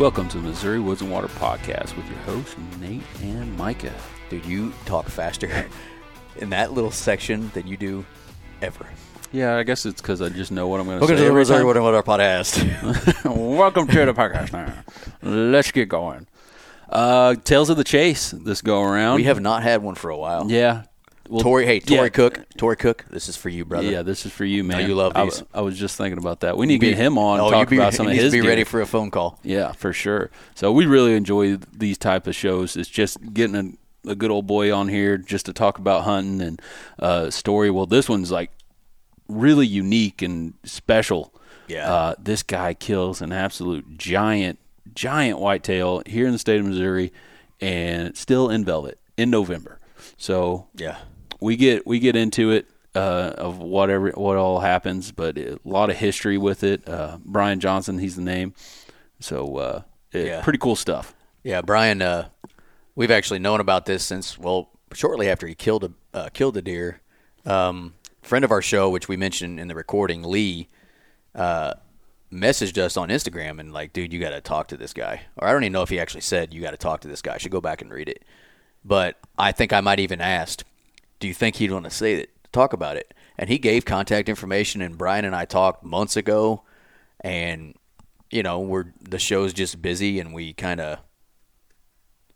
Welcome to the Missouri Woods and Water Podcast with your hosts, Nate and Micah. Dude, you talk faster in that little section than you do ever. Yeah, I guess it's because I just know what I'm going to say. Welcome to the Missouri time. Wood and Water Podcast. Welcome to the podcast now. Let's get going. Uh, Tales of the Chase this go around. we have not had one for a while. Yeah. Well, Tori, hey, Tori yeah. Cook, Tori Cook, this is for you, brother. Yeah, this is for you, man. you love I these. w- I, was just thinking about that. We need to get him on Oh, talk be, about some of his be gear. ready for a phone call. Yeah, for sure. So we really enjoy these type of shows. It's just getting a, a good old boy on here just to talk about hunting and uh, story. Well, this one's like really unique and special. Yeah. Uh, this guy kills an absolute giant, giant whitetail here in the state of Missouri, and still in velvet in November. So Yeah. We get we get into it uh, of whatever what all happens, but a lot of history with it. Uh, Brian Johnson, he's the name. So uh, it- Yeah. pretty cool stuff. Yeah, Brian, uh, we've actually known about this since, well, shortly after he killed a uh, killed a deer. Um, friend of our show, which we mentioned in the recording, Lee, uh, messaged us on Instagram and like, dude, you got to talk to this guy. Or I don't even know if he actually said you got to talk to this guy. I should go back and read it. But I think I might even asked, do you think he'd want to say it, talk about it? And he gave contact information, and Brian and I talked months ago, and you know, we're the show's just busy, and we kind of.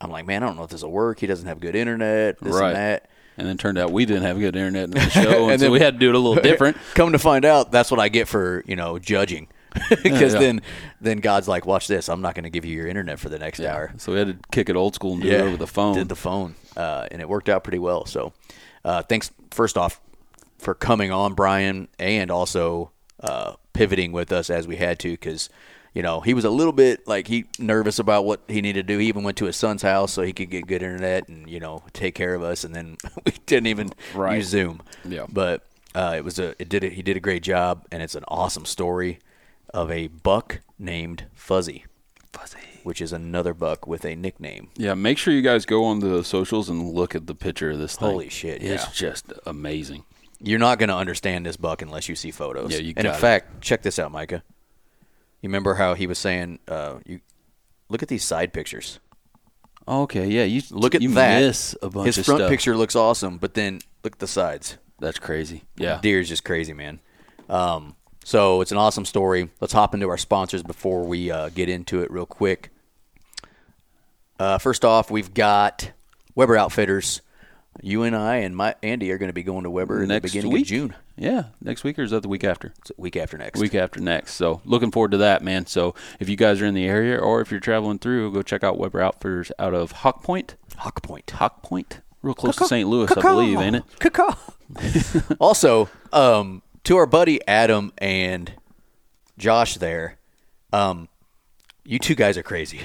I'm like, man, I don't know if this will work. He doesn't have good internet, this right. and that. And then turned out we didn't have good internet in the show, and, And so then- we had to do it a little different. Come to find out, that's what I get for you know judging, because Yeah. then then God's like, watch this. I'm not going to give you your internet for the next hour. So we had to kick it old school and do it over the phone. Did the phone, uh, and it worked out pretty well. So, uh, thanks first off for coming on, Brian, and also uh, pivoting with us as we had to, because you know he was a little bit like he nervous about what he needed to do. He even went to his son's house so he could get good internet and you know take care of us, and then we didn't even Right. use Zoom. Yeah. but uh, it was a it did it. He did a great job, and it's an awesome story of a buck named Fuzzy. Fuzzy. Which is another buck with a nickname. Yeah, make sure you guys go on the socials and look at the picture of this thing. Holy shit, It's yeah. just amazing. You're not going to understand this buck unless you see photos. Yeah, you And in it. fact, check this out, Micah. You remember how he was saying, uh, "You look at these side pictures. Okay, yeah, you Look at you that. miss a bunch His front stuff. picture looks awesome, but then look at the sides. That's crazy. Yeah. deer is just crazy, man. Um, so it's an awesome story. Let's hop into our sponsors before we uh, get into it real quick. Uh, first off, we've got Weber Outfitters. You and I and my Andy are going to be going to Weber in the beginning week. of June. Yeah, next week or is that the week after? It's week after next. Week after next. So looking forward to that, man. So if you guys are in the area or if you're traveling through, go check out Weber Outfitters out of Hawk Point. Hawk Point. Hawk Point, real close to St. Louis, I believe, ain't it? also, um, to our buddy Adam and Josh there, um, you two guys are crazy.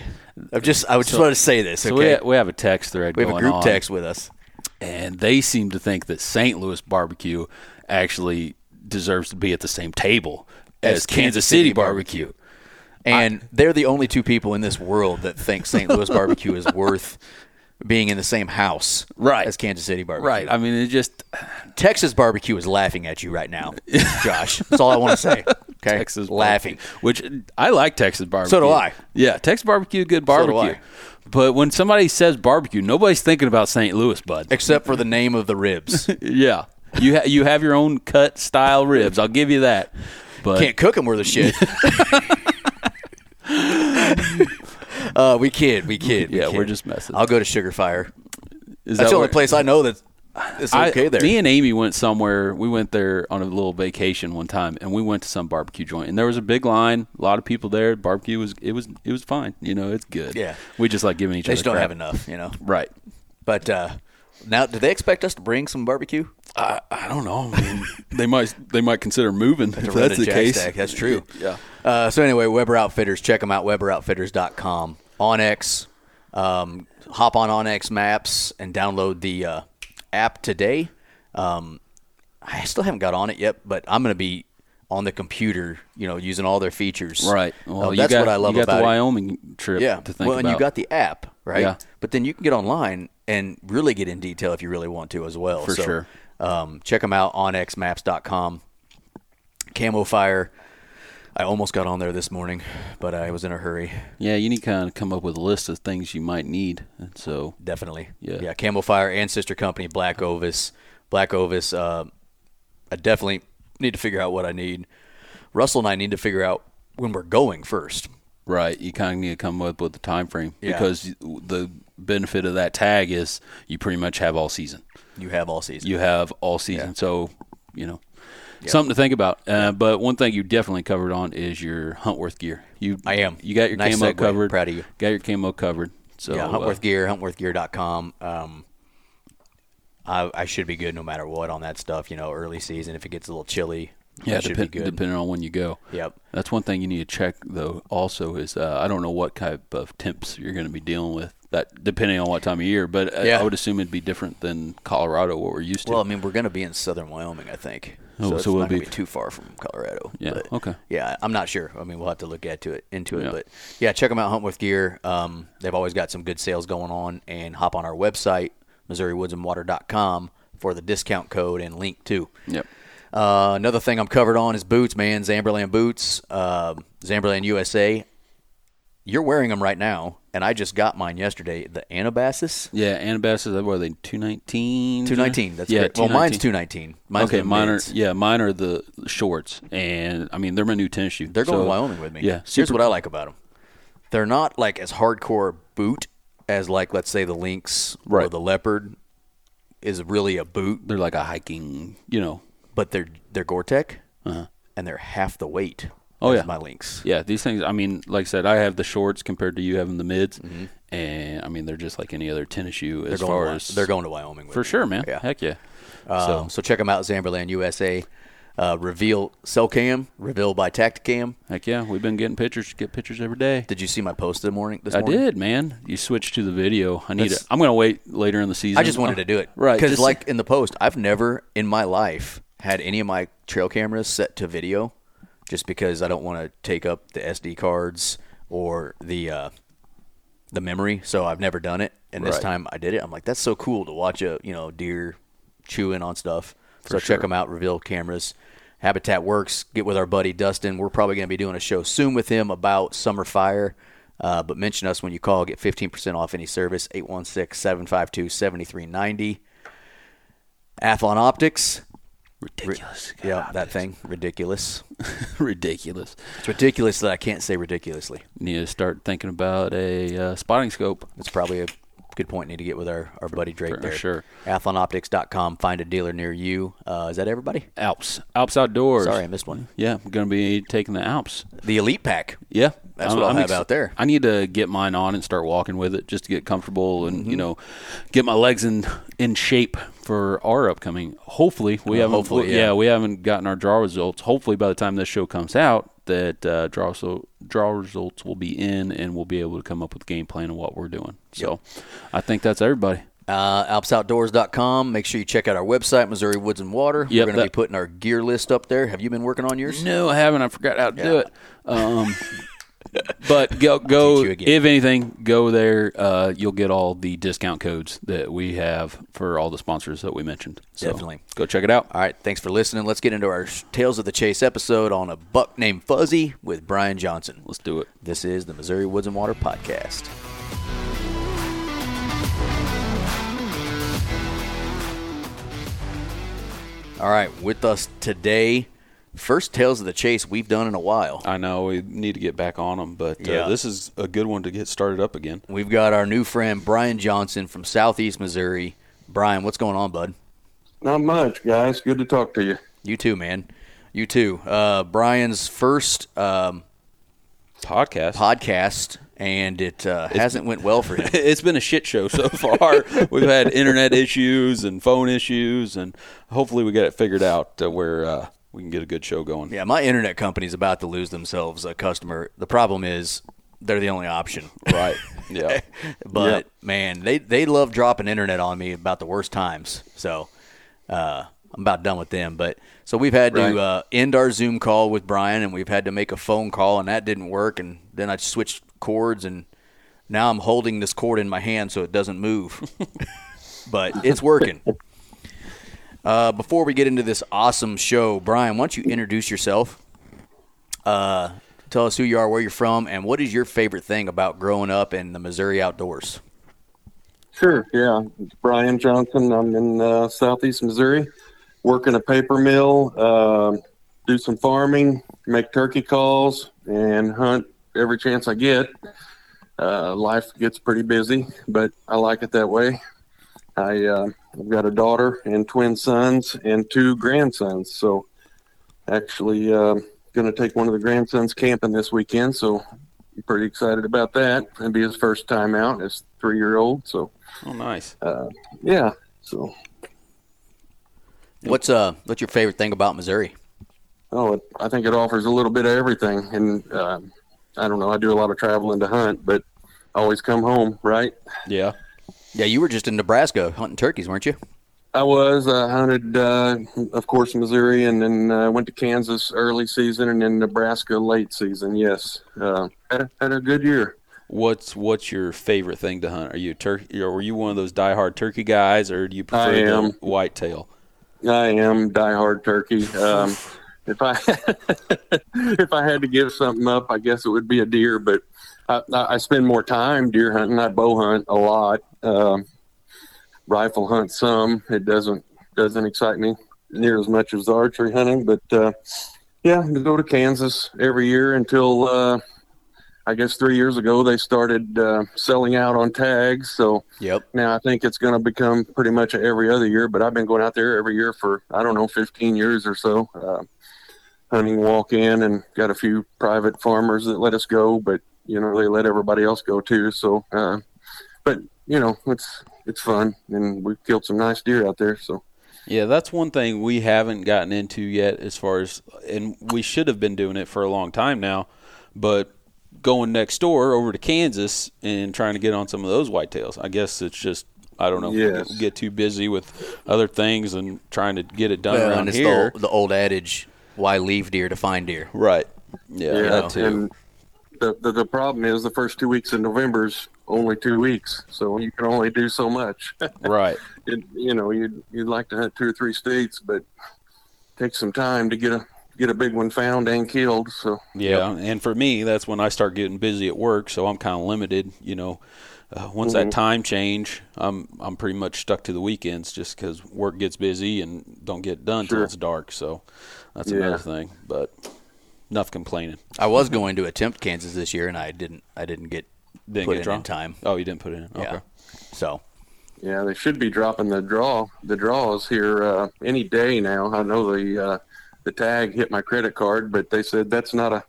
I'm just I just want to say this. So Okay, we, we have a text thread we have a group on, text with us. and they seem to think that St. Louis barbecue actually deserves to be at the same table as, As Kansas City barbecue. And they're the only two people in this world that think St. Louis barbecue is worth being in the same house Right. as Kansas City barbecue. Right. I mean, it just Texas barbecue is laughing at you right now, Josh. That's all I want to say. Okay, Texas laughing. barbecue, which I like Texas barbecue. So do I. Yeah, Texas barbecue, good barbecue. I. But when somebody says barbecue, nobody's thinking about St. Louis, bud. Except for the name of the ribs. Yeah, you ha- you have your own cut style ribs. I'll give you that. But Can't cook them worth a shit. uh, we kid, we kid. we Yeah, kid. we're just messing. I'll go to Sugarfire. is That's that the only where- place I know that It's I- okay there. Me and Amy went somewhere. We went there on a little vacation one time, and we went to some barbecue joint, and there was a big line, a lot of people there. Barbecue was it was it was fine. You know, it's good. Yeah. we just like giving each they other. just don't crap. have enough, you know. Right. But uh, now, do they expect us to bring some barbecue? I, I don't know. I mean, they might they might consider moving if that's the case. stack. That's true. Yeah. Uh, so anyway, Weber Outfitters, check them out. WeberOutfitters.com. onX, um, hop on onX Maps and download the uh, app today. Um, I still haven't got on it yet, but I'm going to be on the computer, you know, using all their features. Right. Uh, Well, you that's got, what I love about the it. Wyoming trip Yeah. to think well, and about. you got the app, right? Yeah. But then you can get online and really get in detail if you really want to as well. For So, sure. Um, check them out on xmaps.com. Camofire. I almost got on there this morning, but I was in a hurry. yeah, you need to kind of come up with a list of things you might need. And so Definitely. Yeah. Yeah. Camofire and sister company Black Ovis. Black Ovis. Uh, I definitely need to figure out what I need. Russell and I need to figure out when we're going first. Right, you kind of need to come up with a time frame Yeah. because the benefit of that tag is you pretty much have all season. You have all season. You have all season, Yeah. so you know something to think about. Uh, But one thing you definitely covered on is your Huntworth gear. You, I am. You got your Nice camo segue. covered. Proud of you. Got your camo covered. So yeah, uh, Huntworth Gear, HuntworthGear.com. Um, I, I should be good no matter what on that stuff. You know, early season if it gets a little chilly, yeah, that should depend, be good. depending on when you go. Yep. That's one thing you need to check though. Also, is uh, I don't know what type of temps you're going to be dealing with. That depending on what time of year, but I- Yeah. I would assume it'd be different than Colorado, what we're used to. Well, I mean, we're going to be in southern Wyoming, I think. Oh, so so we'll be- be too far from Colorado. Yeah, but, okay. Yeah, I'm not sure. I mean, we'll have to look at to it into it. Yeah. But yeah, check them out, Huntworth Gear. Um, they've always got some good sales going on, and hop on our website, MissouriWoodsandWater.com, for the discount code and link too. yep. Uh, another thing I'm covered on is boots, man. Zamberlan boots, uh, Zamberlan USA. You're wearing them right now, and I just got mine yesterday. The Anabasis, Yeah, Anabasis. what are they, 219? 219. That's yeah. Well, mine's 219. 219. Okay, mine are, yeah, mine are the shorts. And, I mean, they're my new tennis shoe. They're going So, to Wyoming with me. Yeah. Here's what I like about them. They're not like as hardcore boot as like let's say the Lynx or the Leopard is really a boot, They're like a hiking, you know. but they're they're Gore-Tex and they're half the weight. Uh-huh. Oh, yeah. my Lynx. Yeah, these things, I mean, like I said, I have the shorts compared to you having the mids. Mm-hmm. And, I mean, they're just like any other tennis shoe as far to, as. they're going to Wyoming with For sure, man. Yeah. Heck yeah. Um, so check them out, Zamberlan USA. Uh, Reveal Cellcam, Reveal by Tactacam. Heck yeah. We've been getting pictures, get pictures every day. Did you see my post this morning? This I morning? did, man. You switched to the video. I need That's- it. I'm going to wait later in the season. I just wanted to do it, Right. Because like in the post, I've never in my life had any of my trail cameras set to video, just because I don't want to take up the SD cards or the uh, the memory. So I've never done it, and this Right. time I did it. I'm like, that's so cool to watch a you know deer chewing on stuff. So sure. check them out, Reveal Cameras. Habitat Works. Get with our buddy Dustin. We're probably going to be doing a show soon with him about summer fire. Uh, but mention us when you call. Get 15% off any service. 816-752-7390. Athlon Optics. ridiculous. Yeah, that thing. Ridiculous. ridiculous. It's ridiculous that I can't say ridiculously. Need to start thinking about a uh, spotting scope. It's probably a good point. Need to get with our, our buddy Drake For there. sure. Athlonoptics.com. Find a dealer near you. Uh, is that everybody? Alps. Alps Outdoorz. Sorry, I missed one. Yeah, I'm going to be taking the Alps. The Elite Pack. Yeah. That's I'm- what I'll I'm have out there. I need to get mine on and start walking with it just to get comfortable and, Mm-hmm. you know, get my legs in in shape for our upcoming. Hopefully, we Uh, haven't hopefully, we- yeah. we haven't gotten our draw results. Hopefully by the time this show comes out that uh, draw so draw results will be in and we'll be able to come up with a game plan of what we're doing. So, I think that's everybody. Uh, AlpsOutdoorz.com. Make sure you check out our website, Missouri Woods and Water. Yep, We're going to be putting our gear list up there. Have you been working on yours? No, I haven't. I forgot how to do it. Um, but go go teach you again. if anything, go there. Uh, you'll get all the discount codes that we have for all the sponsors that we mentioned. So Definitely. go check it out. All right, thanks for listening. Let's get into our Tales of the Chase episode on a buck named Fuzzy with Brian Johnson. Let's do it. This is the Missouri Woods and Water Podcast. All right, with us today, first Tales of the Chase we've done in a while. I know we need to get back on them, but uh, Yeah. this is a good one to get started up again. We've got our new friend Brian Johnson from Southeast Missouri. Brian, what's going on, bud? Not much, guys. Good to talk to you. You too, man. You too. Uh, Brian's first um, Podcast. podcast, and it uh, hasn't went well for him. it's been a shit show so far. We've had internet issues and phone issues, and hopefully we get it figured out uh, where uh, we can get a good show going. Yeah, my internet company's about to lose themselves a customer. The problem is they're the only option. Right. Yeah. But man, they they love dropping internet on me about the worst times. So uh, I'm about done with them. But so we've had Right. to uh, end our Zoom call with Brian, and we've had to make a phone call, and that didn't work. And then I switched cords, and now I'm holding this cord in my hand so it doesn't move. but it's working. Uh, before we get into this awesome show, Brian, why don't you introduce yourself? Uh, tell us who you are, where you're from, and what is your favorite thing about growing up in the Missouri outdoors? Sure. Yeah. It's Brian Johnson. I'm in uh, southeast Missouri, work in a paper mill, uh, do some farming, make turkey calls, and hunt every chance I get. Uh, life gets pretty busy, but I like it that way. I, uh, I've got a daughter and twin sons and two grandsons. So actually, uh, going to take one of the grandsons camping this weekend. So I'm pretty excited about that. It'll be his first time out as three year old. So Oh, nice. yeah. So What's uh what's your favorite thing about Missouri? oh, it, I think it offers a little bit of everything. And um, I don't know. I do a lot of traveling to hunt, but I always come home. Right. Yeah. Yeah, you were just in Nebraska hunting turkeys, weren't you? I was. I hunted, uh, of course, Missouri, and then uh, went to Kansas early season, and then Nebraska late season. Yes, uh, had, a, had a good year. What's what's your favorite thing to hunt? Are you a turkey? Or were you one of those diehard turkey guys, or do you prefer I the am. whitetail? I am diehard turkey. Um, if I if I had to give something up, I guess it would be a deer. But I, I spend more time deer hunting. I bow hunt a lot, um, rifle hunt some. It doesn't doesn't excite me near as much as archery hunting. But uh, yeah, we go to Kansas every year until uh, I guess three years ago they started uh, selling out on tags. So Yep. now I think it's going to become pretty much every other year, but I've been going out there every year for I don't know 15 years or so, uh, hunting walk in, and got a few private farmers that let us go, but you know they let everybody else go too. So, uh, but you know it's it's fun, and we've killed some nice deer out there. So Yeah, that's one thing we haven't gotten into yet as far as and we should have been doing it for a long time now, but going next door over to Kansas and trying to get on some of those whitetails. I guess it's just I don't know, Yes. get, get too busy with other things and trying to get it done Well, around and it's here. the, the old adage, why leave deer to find deer? Right. Yeah, yeah, that too. and the, the the problem is the first two weeks in November's only two weeks, so you can only do so much. right. it, you know, you'd you'd like to hunt two or three states, but take some time to get a get a big one found and killed. So Yeah, and for me, that's when I start getting busy at work, so I'm kind of limited. You know, uh, once Mm-hmm. that time change, I'm I'm pretty much stuck to the weekends just because work gets busy and don't get done till it's dark. So that's Yeah. another thing. But enough complaining. I was going to attempt Kansas this year, and I didn't. I didn't get Didn't put get in, drawn in time. Oh, you didn't put it in. Okay. Yeah. So yeah, they should be dropping the draw the draws here uh, any day now. I know the uh, the tag hit my credit card, but they said that's not a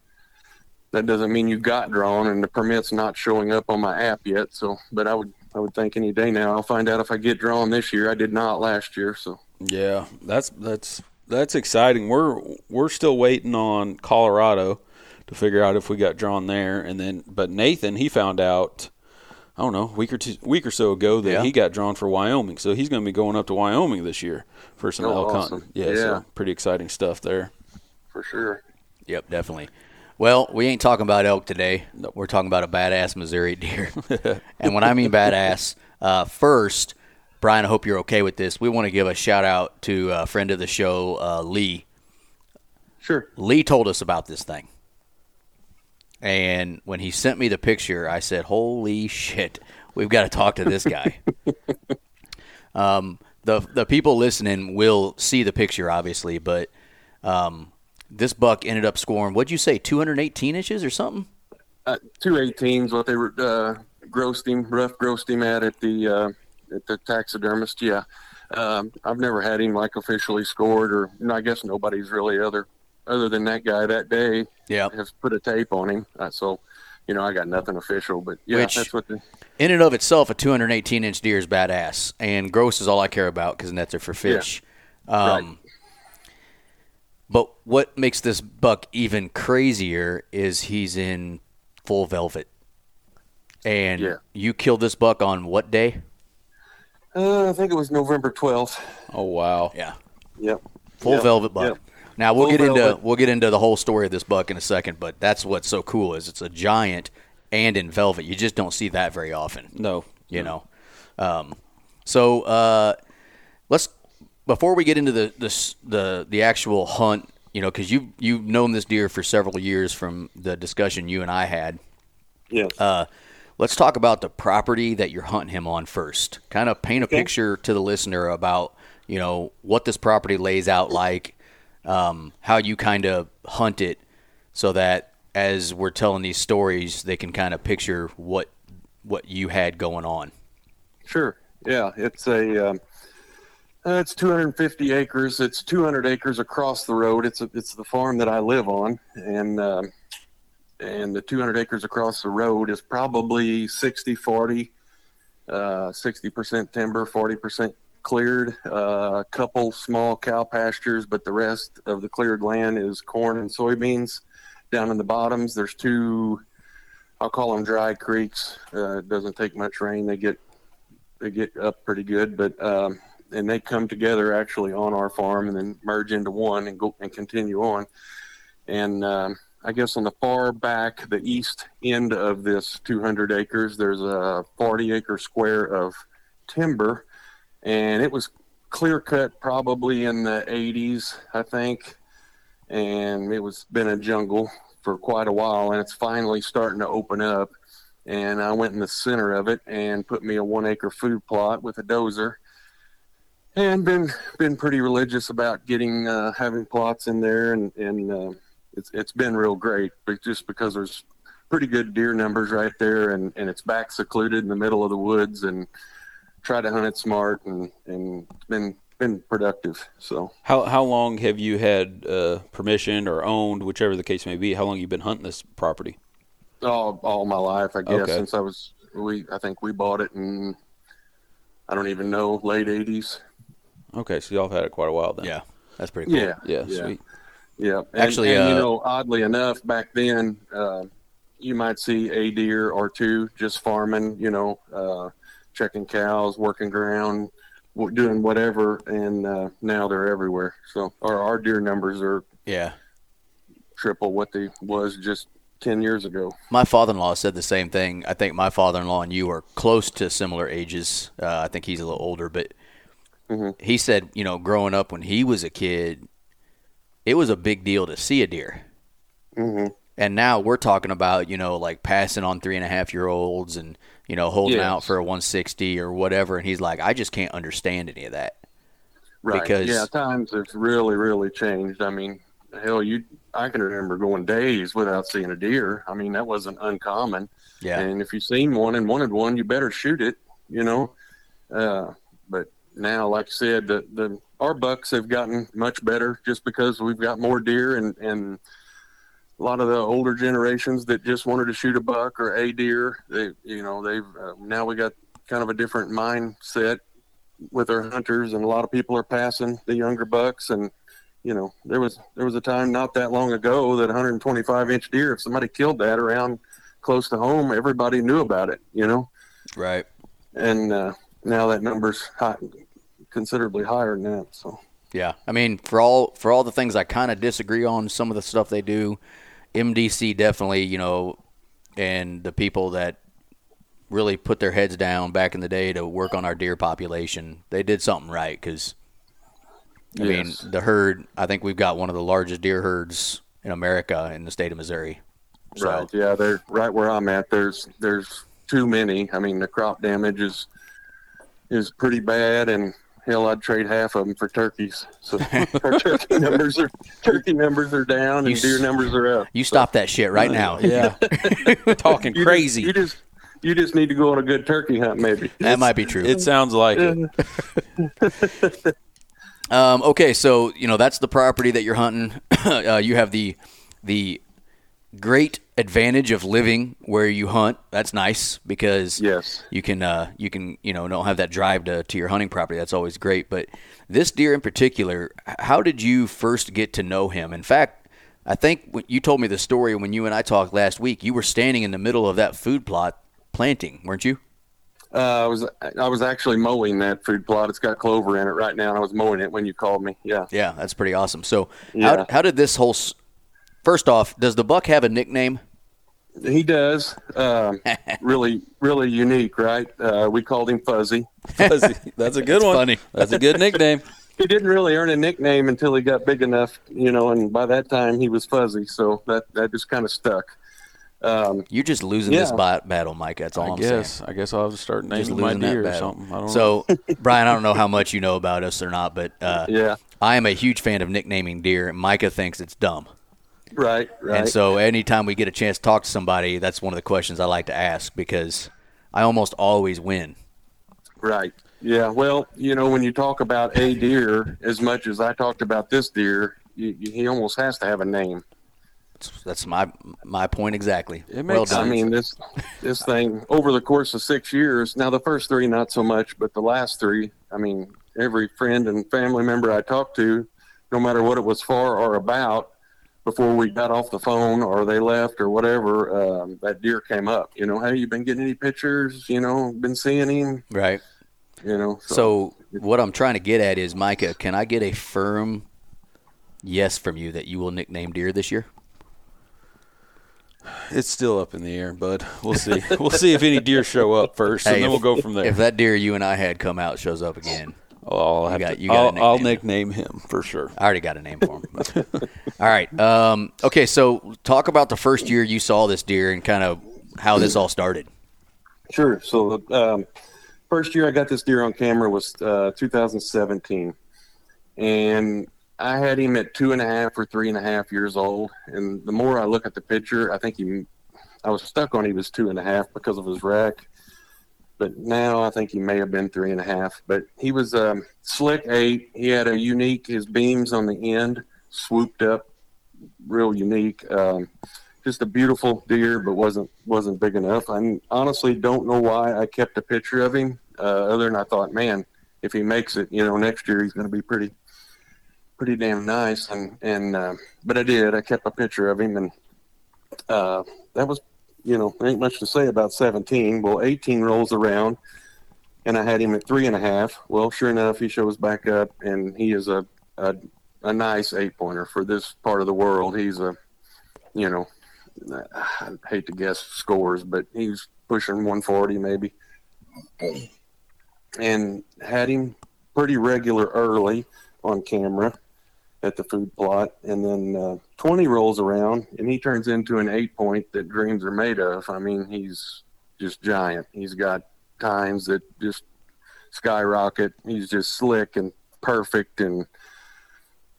that doesn't mean you got drawn, and the permit's not showing up on my app yet. So, but I would I would think any day now I'll find out if I get drawn this year. I did not last year, so Yeah, that's that's that's exciting. We're we're still waiting on Colorado to figure out if we got drawn there, and then but Nathan he found out I don't know a week or two week or so ago that Yeah. he got drawn for Wyoming, so he's going to be going up to Wyoming this year for some Oh, elk awesome. hunting. Yeah, Yeah. so pretty exciting stuff there. for sure. Yep, definitely. Well, we ain't talking about elk today. We're talking about a badass Missouri deer. and when I mean badass, uh, first, Brian, I hope you're okay with this. We want to give a shout out to a friend of the show, uh, Lee. Sure. Lee told us about this thing. And when he sent me the picture, I said, "Holy shit, we've got to talk to this guy." um, the the people listening will see the picture, obviously, but um, this buck ended up scoring. What'd you say, 218 inches or something? uh, two 18s, what they were uh, grossed him, rough grossed him at at the uh, at the taxidermist. Yeah, Um, I've never had him like officially scored, or I guess nobody's really other other than that guy that day Yeah. has put a tape on him. Uh, so, you know, I got nothing official, but yeah, Which- that's what the In and of itself, a 218 inch deer is badass, and gross is all I care about because nets are for fish. Um, Right. But what makes this buck even crazier is he's in full velvet. And Yeah. you killed this buck on what day? Uh, I think it was November twelfth. Oh wow. Yeah, Yep. full Yep. velvet buck. Yep. Now we'll Full get into velvet. we'll get into the whole story of this buck in a second, but that's what's so cool is it's a giant and in velvet. You just don't see that very often. No. you know. Um, so uh, let's before we get into the the the, the actual hunt, you know, because you you've known this deer for several years from the discussion you and I had. Yes. Uh, let's talk about the property that you're hunting him on first. Kind of paint a Okay. picture to the listener about you know what this property lays out like, um, how you kind of hunt it, so that as we're telling these stories, they can kind of picture what what you had going on. Sure. Yeah, it's a um, uh, it's 250 acres. It's 200 acres across the road. It's a, it's the farm that I live on, and um, and the 200 acres across the road is probably 60 40, uh, 60% timber, 40% cleared. Uh, a couple small cow pastures, but the rest of the cleared land is corn and soybeans. Down in the bottoms, there's two. I'll call them dry creeks. Uh, it doesn't take much rain. They get they get up pretty good, but um, and they come together actually on our farm and then merge into one and go and continue on. And um, I guess on the far back, the east end of this 200 acres, there's a 40 acre square of timber, and it was clear cut probably in the 80s, I think, and it was been a jungle for quite a while, and it's finally starting to open up. And I went in the center of it and put me a one acre food plot with a dozer. And been been pretty religious about getting uh, having plots in there, and and uh, it's it's been real great, but just because there's pretty good deer numbers right there, and and it's back secluded in the middle of the woods, and try to hunt it smart, and and it's been been productive. So How how long have you had uh, permission or owned, whichever the case may be? How long you been hunting this property? all all my life, I guess, Okay. since I was we I think we bought it in I don't even know late '80s. Okay, so y'all have had it quite a while then. Yeah, that's pretty cool. Yeah, Yeah. yeah, Sweet. Yeah. And, Actually, and, uh, you know, oddly enough, back then, uh, you might see a deer or two just farming. You know, uh, checking cows, working ground, doing whatever, and uh, now they're everywhere. So our our deer numbers are Yeah. triple what they was just ten years ago. My father-in-law said the same thing. I think my father-in-law and you are close to similar ages. Uh, I think he's a little older, but Mhm. he said, you know, growing up when he was a kid, it was a big deal to see a deer. hmm And now we're talking about, you know, like passing on three and a half year olds and, you know, holding Yes. out for a 160 or whatever. And he's like, I just can't understand any of that. Right. Because- yeah, times have really, really changed. I mean, hell, you I can remember going days without seeing a deer. I mean, that wasn't uncommon. Yeah. And if you seen one and wanted one, you better shoot it. You know. Uh, but now, like I said, the the our bucks have gotten much better just because we've got more deer and and a lot of the older generations that just wanted to shoot a buck or a deer. They you know they've uh, now we got kind of a different mindset with our hunters, and a lot of people are passing the younger bucks. And you know, there was there was a time not that long ago that 125 inch deer, if somebody killed that around close to home, everybody knew about it. You know, Right. and uh, now that number's high, considerably higher than that. So Yeah, I mean, for all for all the things I kind of disagree on, some of the stuff they do, MDC definitely, you know, and the people that really put their heads down back in the day to work on our deer population, they did something right because, I Yes. mean, the herd. I think we've got one of the largest deer herds in America in the state of Missouri. So, Right. Yeah, they're right where I'm at. There's there's too many. I mean, the crop damage is is pretty bad, and hell, I'd trade half of them for turkeys. So our turkey numbers are turkey numbers are down, and You s- deer numbers are up. You stop that shit right now. Yeah. Talking You crazy. Just, you just you just need to go on a good turkey hunt, maybe. That might be true. It sounds like it. Um, okay, so you know that's the property that you're hunting. uh, you have the the great advantage of living where you hunt. That's nice because Yes. you can uh, you can you know don't have that drive to, to your hunting property. That's always great. But this deer in particular, how did you first get to know him? In fact, I think you told me the story when you and I talked last week. You were standing in the middle of that food plot planting, weren't you? Uh, I was I was actually mowing that food plot. It's got clover in it right now, and I was mowing it when you called me. Yeah. Yeah, that's pretty awesome. So how Yeah. how did this whole s- First off, does the buck have a nickname? He does. Um, really, really unique, right? Uh, we called him Fuzzy. Fuzzy. That's a good one. funny. That's a good nickname. He didn't really earn a nickname until he got big enough, you know, and by that time he was Fuzzy, so that that just kind of stuck. Um, You're just losing this Yeah. bat- battle, Mike. That's all I I'm guess. saying. I guess I'll have to start Just naming my losing that deer or something. I don't. So, Brian, I don't know how much you know about us or not, but uh, yeah, I am a huge fan of nicknaming deer, Micah thinks it's dumb. Right, right. And so, anytime we get a chance to talk to somebody, that's one of the questions I like to ask because I almost always win. Right. Yeah. Well, you know, when you talk about a deer as much as I talked about this deer, you, you, he almost has to have a name. That's, that's my my point exactly. It well makes done. I mean, this this thing over the course of six years. Now, the first three not so much, but the last three. I mean, every friend and family member I talked to, no matter what it was for or about, before we got off the phone or they left or whatever, um, that deer came up. You know, hey, you been getting any pictures? You know, been seeing him? right. You know. So, what I'm trying to get at is, Micah, can I get a firm yes from you that you will nickname deer this year? it's still up in the air, bud. We'll see. we'll see if any deer show up first, and then if- well go from there. If that deer you and I had come out shows up again, I'll have got- to. you got a I'll, I'll nickname. nickname him for sure. I already got a name for him. all right. Um, okay, so talk about the first year you saw this deer and kind of how this all started. Sure. So the um, first year I got this deer on camera was uh, 2017, and I had him at two and a half or three and a half years old. And the more I look at the picture, I think he, I was stuck on he was two and a half because of his rack. But now I think he may have been three and a half. But he was um, slick eight. He had a unique his beams on the end swooped up, real unique. Um, just a beautiful deer, but wasn't wasn't big enough. I honestly don't know why I kept a picture of him. Uh, other than I thought, man, if he makes it, you know, next year he's going to be pretty, pretty damn nice. And and uh, but I did. I kept a picture of him, and uh, that was, you know, ain't much to say about 17. Well, 18 rolls around, and I had him at three and a half. Well, sure enough, he shows back up, and he is a a, a nice eight pointer for this part of the world. He's a, you know, I hate to guess scores, but he's pushing 140 maybe. And had him pretty regular early on camera at the food plot. And then uh, 20 rolls around and he turns into an eight point that dreams are made of. I mean, he's just giant. He's got tines that just skyrocket. He's just slick and perfect and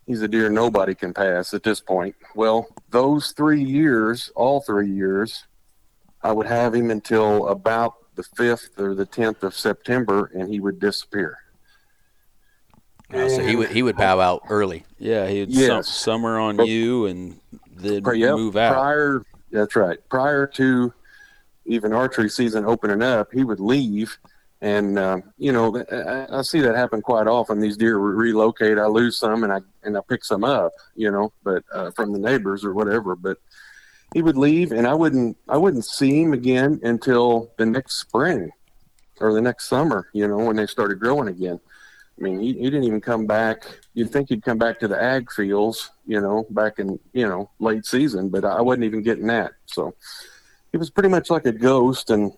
he's a deer nobody can pass at this point. Well, those three years, all three years, I would have him until about the 5th or the 10th of September, and he would disappear. So he would he would bow out early. Yeah, he'd Yes. sum, summer on But- you and then Pri- yep, move out. Prior, that's right. Prior to even archery season opening up, he would leave. And uh, you know, I, I see that happen quite often. These deer relocate. I lose some, and I and I pick some up. You know, but uh, from the neighbors or whatever. But he would leave, and I wouldn't I wouldn't see him again until the next spring or the next summer. You know, when they started growing again. I mean, he, he didn't even come back. You'd think he'd come back to the ag fields, you know, back in you know late season, but I wasn't even getting that. So he was pretty much like a ghost, and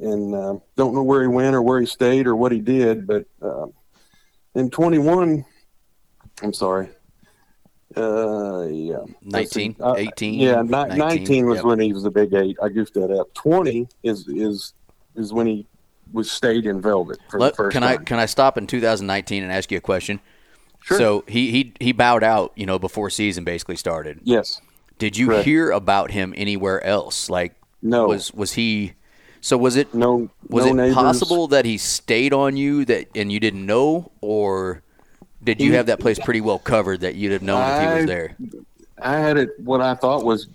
and uh, don't know where he went or where he stayed or what he did. But uh, in 21, I'm sorry. Uh, yeah. Let's see. 19, Uh, 18, Yeah, ni- 19, 19, was yep. when he was the big eight. I goofed that up. 20 is is is when he was stayed in velvet for Let- the first can time. I can I stop in 2019 and ask you a question? Sure. So he, he he bowed out, you know, before season basically started. yes. Did you Correct. hear about him anywhere else? Like, No. was was he So was it No, was no it neighbors. possible that he stayed on you that and you didn't know, or did you He- have that place pretty well covered that you'd have known if he was there? I had it what I thought was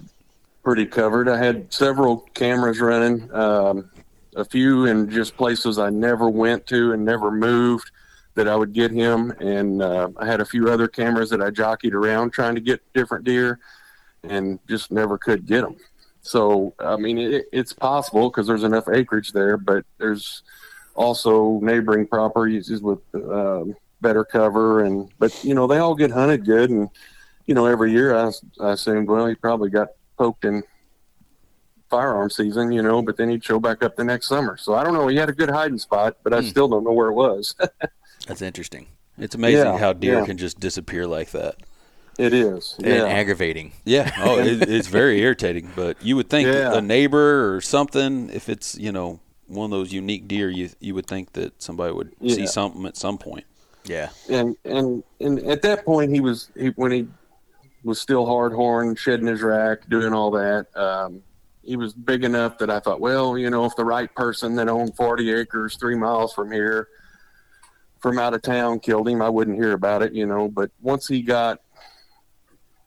pretty covered. I had several cameras running, um, a few in just places I never went to and never moved that I would get him, and uh, I had a few other cameras that I jockeyed around trying to get different deer, and just never could get them. So I mean, it, it's possible because there's enough acreage there, but there's also neighboring properties with um, better cover, and but you know they all get hunted good and you know, every year I, I assumed, well, he probably got poked in firearm season, you know, but then he'd show back up the next summer. So I don't know. He had a good hiding spot, but I Hmm. still don't know where it was. That's interesting It's amazing Yeah, how deer yeah. can just disappear like that. it is. and Yeah. aggravating. Yeah. Oh, it, it's very irritating. But you would think Yeah. a neighbor or something, if it's you know one of those unique deer, you you would think that somebody would see something at some point. Yeah, and, and, and at that point he was, he, when he was still hard horn, shedding his rack, doing all that, um, he was big enough that I thought, well, you know, if the right person that owned 40 acres, three miles from here, from out of town killed him, I wouldn't hear about it, you know. But once he got,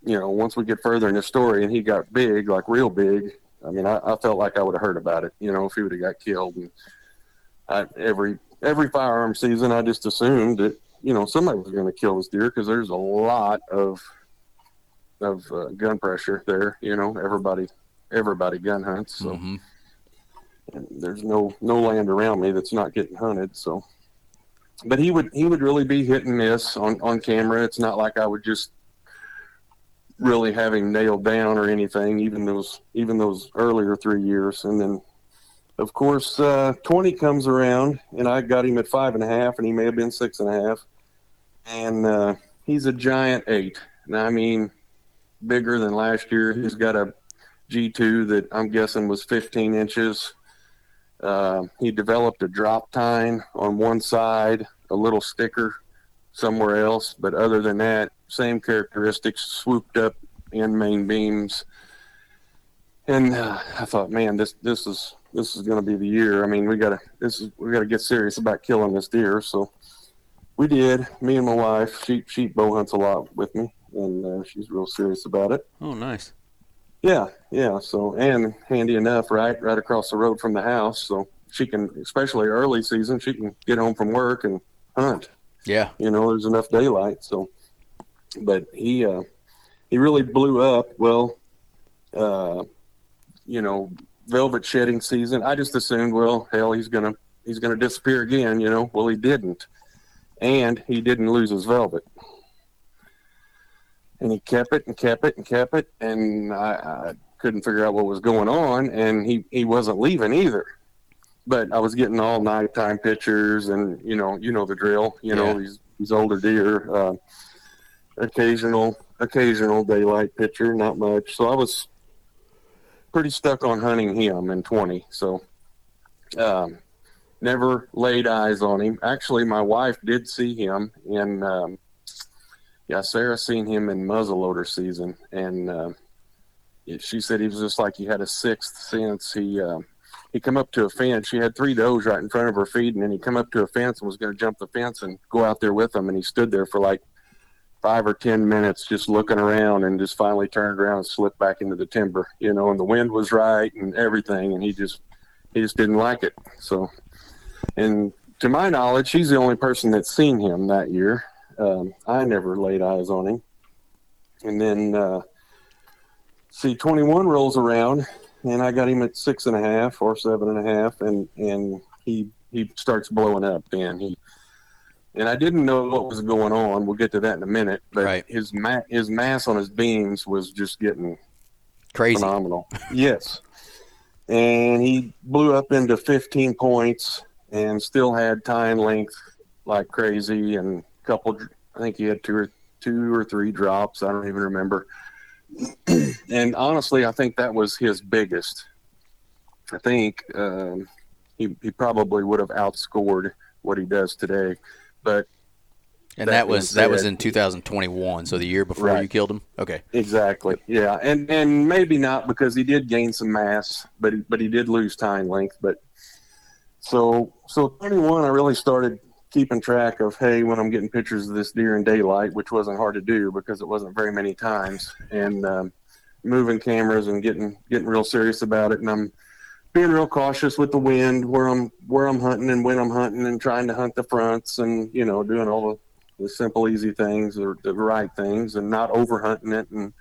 you know, once we get further in the story and he got big, like real big, I mean, I, I felt like I would have heard about it, you know, if he would have got killed. And I, every every firearm season, I just assumed that you know somebody was going to kill this deer because there's a lot of of uh, gun pressure there. You know, everybody everybody gun hunts, so hmm and there's no no land around me that's not getting hunted. So, but he would he would really be hit and miss on on camera. It's not like I would just really have him nailed down or anything. Even those even those earlier three years, and then of course uh, twenty comes around, and I got him at five and a half, and he may have been six and a half, and uh, he's a giant eight. And I mean, bigger than last year. He's got a G2 that I'm guessing was 15 inches. Uh, he developed a drop tine on one side, a little sticker somewhere else, but other than that, same characteristics, swooped up in main beams. And uh, I thought, man, this this is this is going to be the year. I mean, we got to this is we got to get serious about killing this deer. So we did. Me and my wife, she she bow hunts a lot with me, and uh, she's real serious about it. Oh, nice. Yeah, yeah. So and handy enough, right, right across the road from the house. So she can, especially early season, she can get home from work and hunt. yeah, You know, there's enough daylight. So, but he uh, he really blew up. Well, uh, you know, velvet shedding season. I just assumed, well, hell, he's gonna he's gonna disappear again. You know, well, he didn't, and he didn't lose his velvet and he kept it and kept it and kept it, and I, I couldn't figure out what was going on, and he he wasn't leaving either. But I was getting all nighttime pictures, and you know, you know the drill. You know Yeah. these these older deer, uh, occasional occasional daylight picture, not much. So I was pretty stuck on hunting him in twenty. So. Um, never laid eyes on him. Actually, my wife did see him in um, yeah, Sarah seen him in muzzleloader season, and uh, she said he was just like he had a sixth sense. He uh, he come up to a fence. She had three does right in front of her feeding, and then he come up to a fence and was going to jump the fence and go out there with them. And he stood there for like five or ten minutes, just looking around, and just finally turned around and slipped back into the timber. You know, and the wind was right and everything, and he just he just didn't like it. So, and to my knowledge, she's the only person that's seen him that year. Um, I never laid eyes on him. And then, uh, see, 21 rolls around, and I got him at six and a half or seven and a half, and and he he starts blowing up. Then he and I didn't know what was going on. We'll get to that in a minute. But Right. his ma- his mass on his beams was just getting crazy. phenomenal. yes. And he blew up into 15 points and still had tine length like crazy and couple I think he had two or two or three drops, I don't even remember. and honestly, I think that was his biggest. I think um, he he probably would have outscored what he does today, but And that, being was that was in 2021, so the year before Right. you killed him. Okay. Exactly. Yeah, and and maybe not because he did gain some mass, but he, but he did lose tine length. But so so 21, I really started keeping track of hey when I'm getting pictures of this deer in daylight, which wasn't hard to do because it wasn't very many times, and um, moving cameras and getting getting real serious about it, and I'm being real cautious with the wind where I'm where I'm hunting and when I'm hunting and trying to hunt the fronts and you know doing all the the simple, easy things or the right things and not over hunting it. And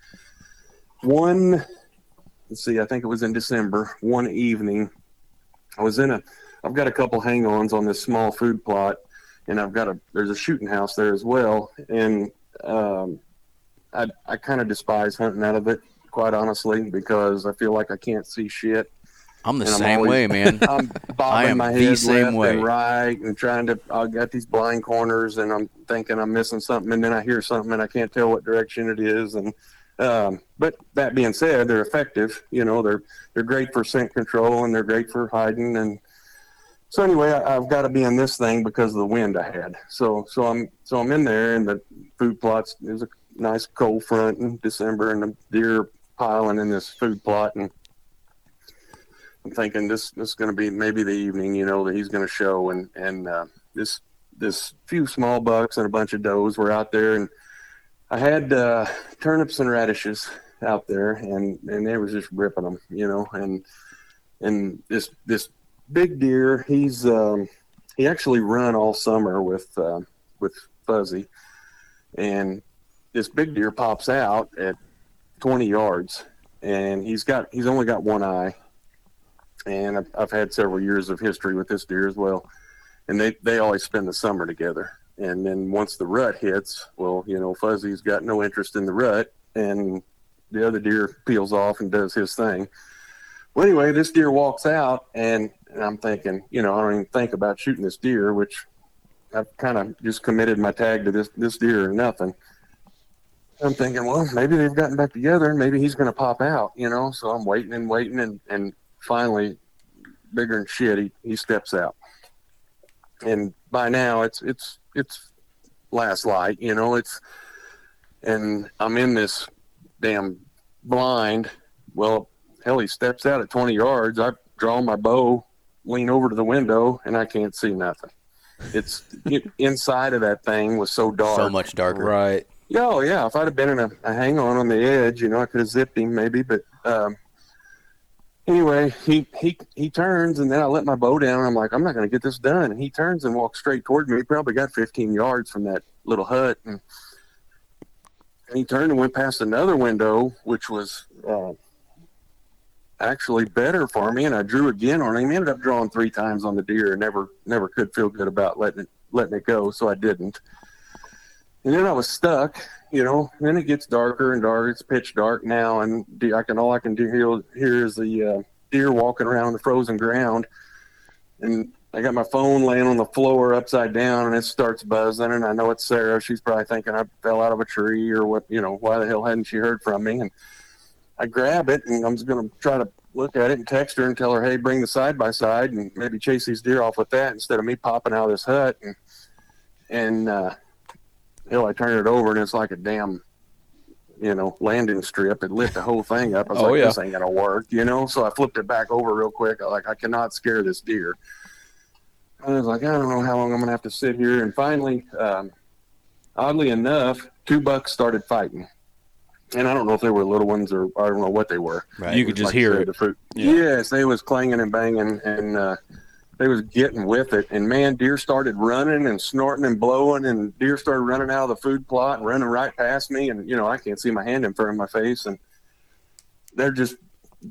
one, let's see, I think it was in December, one evening, I was in a, I've got a couple hang ons on this small food plot and I've got a, there's a shooting house there as well. And, um, I, I kind of despise hunting out of it, quite honestly, because I feel like I can't see shit. I'm the And I'm same always- way, man. I'm bobbing my the head same left way. and right and trying to. I got these blind corners and I'm thinking I'm missing something, and then I hear something and I can't tell what direction it is. And um, but that being said, they're effective. You know, they're they're great for scent control and they're great for hiding. And so anyway, I, I've got to be in this thing because of the wind I had. So so I'm so I'm in there and the food plots. There's a nice cold front in December and the deer piling in this food plot and I'm thinking this this is going to be maybe the evening, you know, that he's going to show, and and uh, this this few small bucks and a bunch of does were out there, and I had uh, turnips and radishes out there, and and they was just ripping them, you know, and and this this big deer, he's um, he actually run all summer with uh, with Fuzzy, and this big deer pops out at 20 yards, and he's got he's only got one eye and I've, I've had several years of history with this deer as well. And they, they always spend the summer together. And then once the rut hits, well, you know, Fuzzy's got no interest in the rut, and the other deer peels off and does his thing. Well, anyway, this deer walks out, and, and I'm thinking, you know, I don't even think about shooting this deer, which I've kind of just committed my tag to this this deer or nothing. I'm thinking, well, maybe they've gotten back together, and maybe he's going to pop out, you know. So I'm waiting and waiting, and and finally, bigger than shit, he, he steps out. And by now, it's it's it's last light, you know. It's and I'm in this damn blind. Well, hell, he steps out at 20 yards. I draw my bow, lean over to the window, and I can't see nothing. It's it, inside of that thing was so dark. So much darker. Right. Yeah, oh, yeah. If I'd have been in a, a hang on on the edge, you know, I could have zipped him maybe. But um, anyway, he he he turns, and then I let my bow down. I'm like, I'm not going to get this done. And he turns and walks straight toward me. He probably got 15 yards from that little hut, and, and he turned and went past another window, which was uh, actually better for me. And I drew again on him. Ended up drawing three times on the deer, and never never could feel good about letting it letting it go, so I didn't. And then I was stuck, you know. And then it gets darker and darker. It's pitch dark now, and I can all I can do hear, hear is the uh, deer walking around the frozen ground. And I got my phone laying on the floor upside down, and it starts buzzing. And I know it's Sarah. She's probably thinking I fell out of a tree or what, you know. Why the hell hadn't she heard from me? And I grab it, and I'm just gonna try to look at it and text her and tell her, hey, bring the side by side, and maybe chase these deer off with that instead of me popping out of this hut. And and uh, hell, I turn it over and it's like a damn, you know, landing strip. It lit the whole thing up. I was Oh, like, yeah. this ain't gonna work, you know. So I flipped it back over real quick. I like, I cannot scare this deer. I was like, I don't know how long I'm gonna have to sit here. And finally, um, oddly enough, two bucks started fighting. And I don't know if they were little ones or I don't know what they were. Right. You could just I hear said, it. the fruit. Yeah. Yes, they was clanging and banging, and uh, they was getting with it. And man, deer started running and snorting and blowing, and deer started running out of the food plot and running right past me. And you know, I can't see my hand in front of my face, and they're just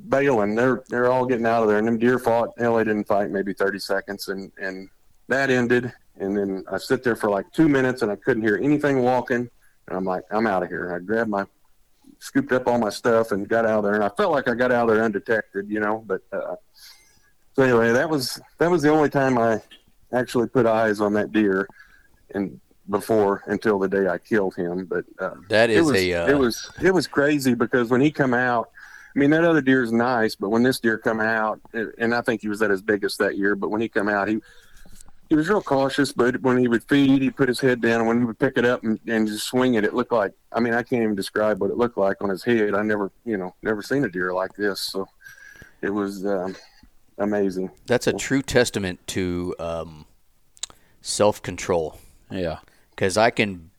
bailing. They're they're all getting out of there. And them deer fought. Hell, they didn't fight maybe thirty seconds, and and that ended. And then I sit there for like two minutes, and I couldn't hear anything walking. And I'm like, I'm out of here. I grabbed my scooped up all my stuff and got out of there. And I felt like I got out of there undetected, you know. But uh, so anyway, that was that was the only time I actually put eyes on that deer, and before until the day I killed him. But uh, That it is was a. Uh, it was it was crazy because when he come out, I mean that other deer is nice, but when this deer come out, and I think he was at his biggest that year. But when he come out, he he was real cautious, but when he would feed, he'd put his head down. When he would pick it up and, and just swing it, it looked like I mean I can't even describe what it looked like on his head. I never you know never seen a deer like this, so it was um, amazing. That's a true testament to um, self control. Yeah. because I can,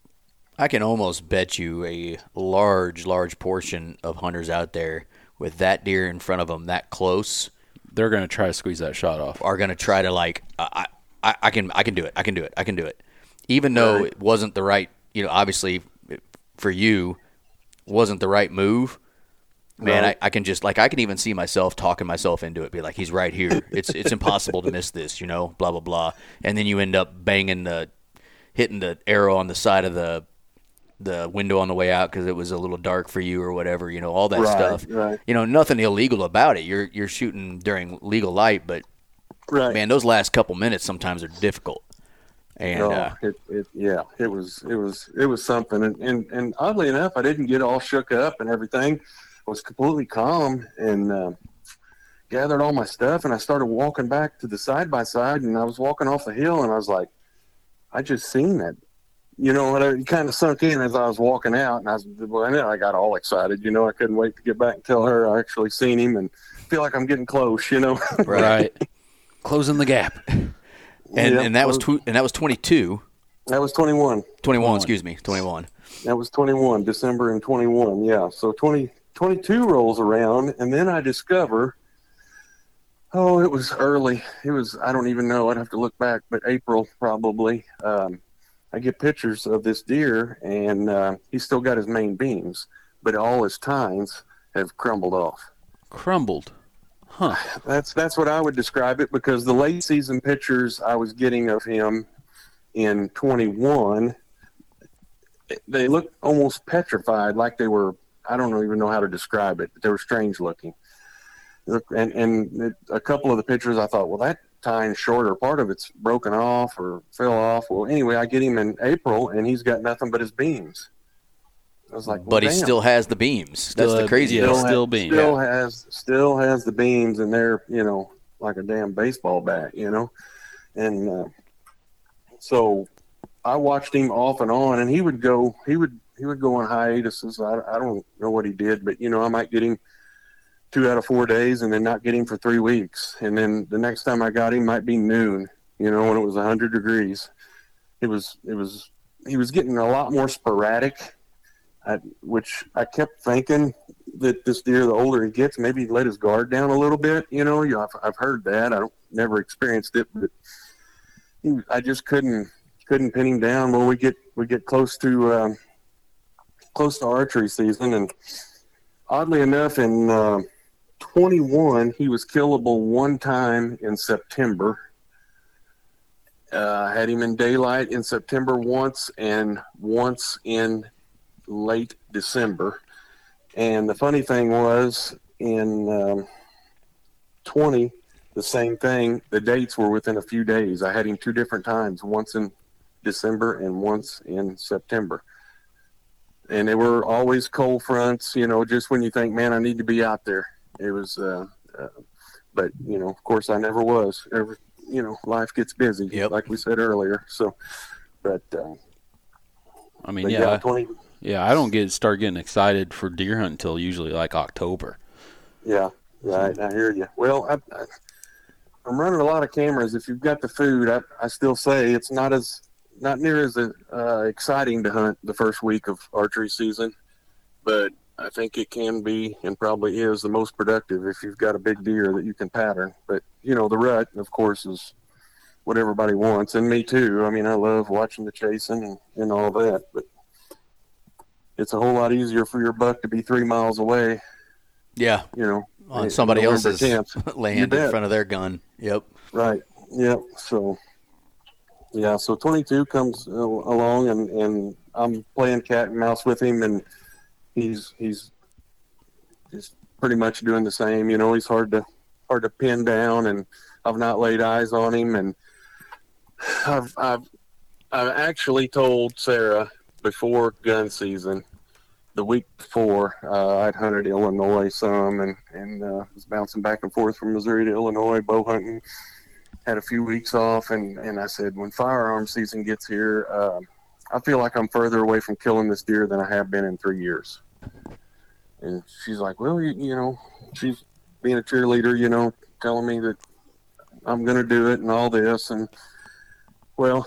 I can almost bet you a large, large portion of hunters out there with that deer in front of them that close They're going to try to squeeze that shot off. are going to try to like, I, I, I can, I can do it, I can do it, I can do it, even though it wasn't the right, you know, obviously for you wasn't the right move. Man, Right. I, I can just like I can even see myself talking myself into it. Be like, he's right here. It's it's impossible to miss this, you know. Blah blah blah. And then you end up banging the, hitting the arrow on the side of the, the window on the way out because it was a little dark for you or whatever. You know all that Right, stuff. right. You know nothing illegal about it. You're you're shooting during legal light, but Right. man, those last couple minutes sometimes are difficult. And No, uh, it, it, yeah, it was, it was, it was something. And, and, and oddly enough, I didn't get all shook up and everything. I was completely calm and uh, gathered all my stuff. And I started walking back to the side by side. And I was walking off the hill, and I was like, I just seen that. You know, and it kind of sunk in as I was walking out, and I was, well, and then I got all excited. You know, I couldn't wait to get back and tell her I actually seen him, and feel like I'm getting close. You know, Right. Closing the gap. and, Yeah, and that was tw- and that was 22, that was 21. 21, excuse me, 21. That was 21, December in 21. Yeah. So 20, 22 rolls around, and then I discover, oh, it was early. It was, I don't even know. I'd have to look back, but April probably. Um, I get pictures of this deer, and uh, he's still got his main beams, but all his tines have crumbled off. Crumbled. Huh. That's that's what I would describe it because the late season pictures I was getting of him in 21, they looked almost petrified, like they were. I don't even know how to describe it, but they were strange looking. And and a couple of the pictures, I thought, well, that tine's shorter. Part of it's broken off or fell off. Well, anyway, I get him in April, and he's got nothing but his beams. I was like, well, But he damn. still has the beams. Still That's the has- crazy. yeah, part. still, still has, beams. Still has still has the beams, and they're you know like a damn baseball bat, you know. And uh, so I watched him off and on, and he would go he would he would go on hiatuses. I, I don't know what he did, but you know I might get him two out of four days, and then not get him for three weeks, and then the next time I got him might be noon, you know, when it was hundred degrees. It was it was he was getting a lot more sporadic. I, which I kept thinking that this deer, the older he gets, maybe he'd let his guard down a little bit. You know, you, I've, I've heard that. I don't never experienced it, but he, I just couldn't couldn't pin him down. Well, we get we get close to um, close to archery season, and oddly enough, in uh, 21, he was killable one time in September. Uh, had him in daylight in September once, and once in late December. And the funny thing was, in um, 20, the same thing. The dates were within a few days. I had him two different times, once in December and once in September. And they were always cold fronts, you know, just when you think, man, I need to be out there. It was, uh, uh, but, you know, of course, I never was. Every, you know, life gets busy, Yep. like we said earlier. So, but, uh, I mean, yeah, yeah, 20, yeah. I don't get start getting excited for deer hunt until usually like October. Yeah, right. I hear you. Well, I, I'm running a lot of cameras. If you've got the food, I, I still say it's not as not near as uh, exciting to hunt the first week of archery season, but I think it can be and probably is the most productive if you've got a big deer that you can pattern. But you know, the rut, of course, is what everybody wants, and me too. I mean, I love watching the chasing and, and all that, but it's a whole lot easier for your buck to be three miles away. Yeah, You know, on eh, somebody November else's 10th. Land in front of their gun. Yep. Right. Yep. So, yeah. So 22 comes uh, along, and and I'm playing cat and mouse with him, and he's he's just pretty much doing the same. You know, he's hard to hard to pin down, and I've not laid eyes on him, and I've I've I've actually told Sarah before gun season. The week before, uh, I'd hunted Illinois some and and uh, was bouncing back and forth from Missouri to Illinois bow hunting had a few weeks off, and and I said, when firearm season gets here, uh, I feel like I'm further away from killing this deer than I have been in three years. And she's like, well, you, you know, she's being a cheerleader, you know, telling me that I'm going to do it and all this. And well,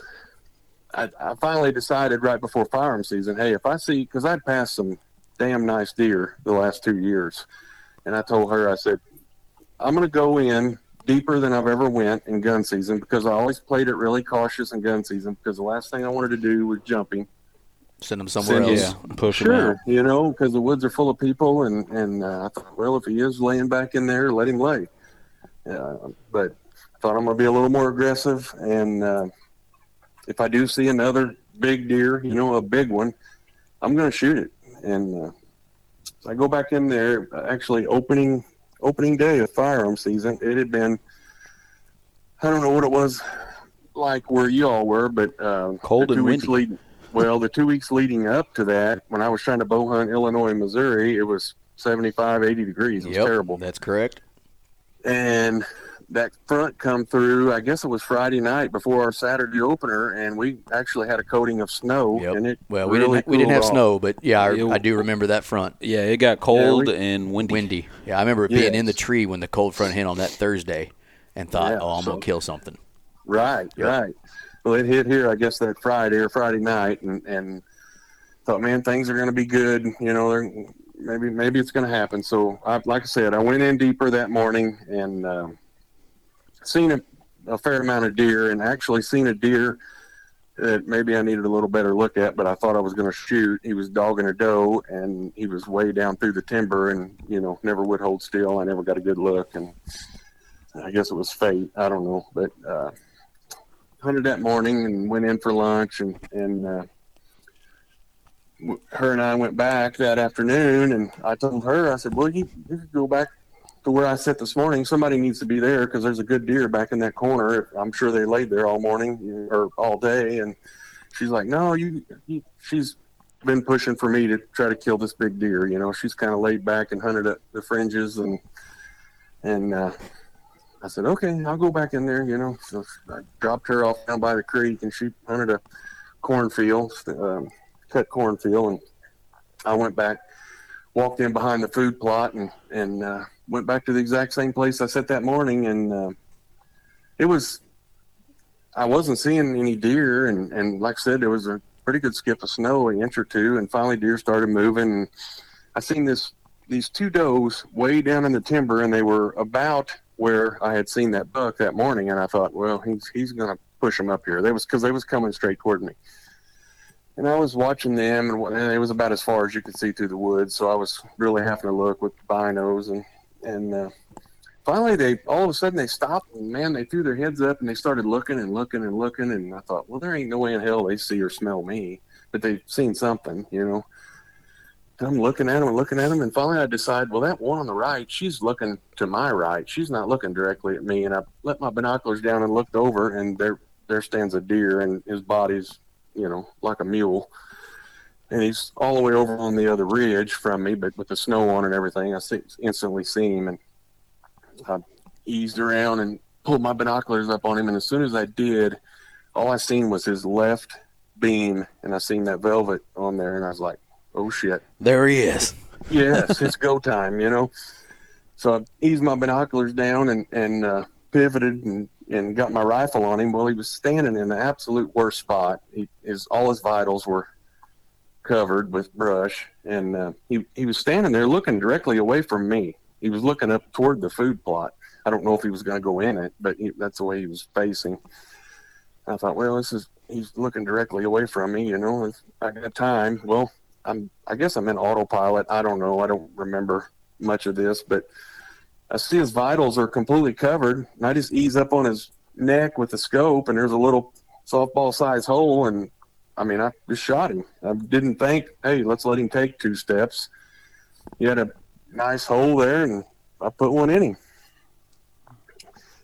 I, I finally decided right before firearm season, hey, if I see, because I'd passed some damn nice deer the last two years, and I told her, I said, I'm going to go in deeper than I've ever went in gun season because I always played it really cautious in gun season because the last thing I wanted to do was jumping. Send them somewhere Send- else. Yeah, push them Sure, out. you know, because the woods are full of people, and and uh, I thought, well, if he is laying back in there, let him lay. Uh, but I thought I'm gonna be a little more aggressive, and uh, if I do see another big deer, you know, a big one, I'm gonna shoot it. And uh, so I go back in there. Actually, opening opening day of firearm season, it had been. I don't know what it was like where you all were, but uh, Cold and windy. leading- well, the two weeks leading up to that, when I was trying to bow hunt Illinois and Missouri, it was 75, 80 degrees. It was Yep, terrible. That's correct. And that front come through, I guess it was Friday night before our Saturday opener, and we actually had a coating of snow. Yep. And it Well, we really didn't we didn't have off. snow, but yeah, I, It- I do remember that front. Yeah, it got cold we- and windy. Windy. Yeah, I remember being in the tree when the cold front hit on that Thursday, and thought, Yeah, "Oh, I'm so- gonna kill something." Right, Yep. right. Well, it hit here, I guess, that Friday or Friday night, and, and thought, man, things are going to be good. You know, they're, maybe maybe it's going to happen. So, I, like I said, I went in deeper that morning and uh, seen a, a fair amount of deer, and actually seen a deer that maybe I needed a little better look at, but I thought I was going to shoot. He was dogging a doe, and he was way down through the timber, and you know, never would hold still. I never got a good look, and I guess it was fate. I don't know, but. Uh, hunted that morning and went in for lunch and and uh, her and I went back that afternoon and I told her I said well you, you could go back to where I sat this morning somebody needs to be there because there's a good deer back in that corner I'm sure they laid there all morning or all day and she's like no you, you she's been pushing for me to try to kill this big deer you know she's kind of laid back and hunted at the fringes and and uh, I said, okay, I'll go back in there, you know. So I dropped her off down by the creek, and she hunted a cornfield, um, cut cornfield, and I went back, walked in behind the food plot, and and uh, went back to the exact same place I sat that morning, and uh, it was. I wasn't seeing any deer, and and like I said, there was a pretty good skip of snow, an inch or two, and finally deer started moving. And I seen this these two does way down in the timber, and they were about where I had seen that buck that morning, and I thought, well, he's he's gonna push them up here. They was because they was coming straight toward me, and I was watching them, and, and it was about as far as you could see through the woods. So I was really having to look with binos, and and uh, finally they all of a sudden they stopped, and man, they threw their heads up and they started looking and looking and looking, and I thought, well, there ain't no way in hell they see or smell me, but they've seen something, you know. And I'm looking at them and looking at them, and finally I decide, well, that one on the right, she's looking to my right. She's not looking directly at me. And I let my binoculars down and looked over, and there there stands a deer, and his body's, you know, like a mule. And he's all the way over on the other ridge from me, but with the snow on and everything, I see, instantly see him, and I eased around and pulled my binoculars up on him. And as soon as I did, all I seen was his left beam, and I seen that velvet on there, and I was like, oh shit There he is. yes, it's go time, you know. So I eased my binoculars down and and uh, pivoted and and got my rifle on him. Well, he was standing in the absolute worst spot. He, his all his vitals were covered with brush, and uh, he he was standing there looking directly away from me. He was looking up toward the food plot. I don't know if he was going to go in it, but he, that's the way he was facing. I thought, well, this is he's looking directly away from me. You know, I got time. Well, I'm I guess I'm in autopilot. I don't know. I don't remember much of this, but I see his vitals are completely covered. And I just ease up on his neck with the scope, and there's a little softball size hole. And I mean, I just shot him. I didn't think, hey, let's let him take two steps. He had a nice hole there, and I put one in him.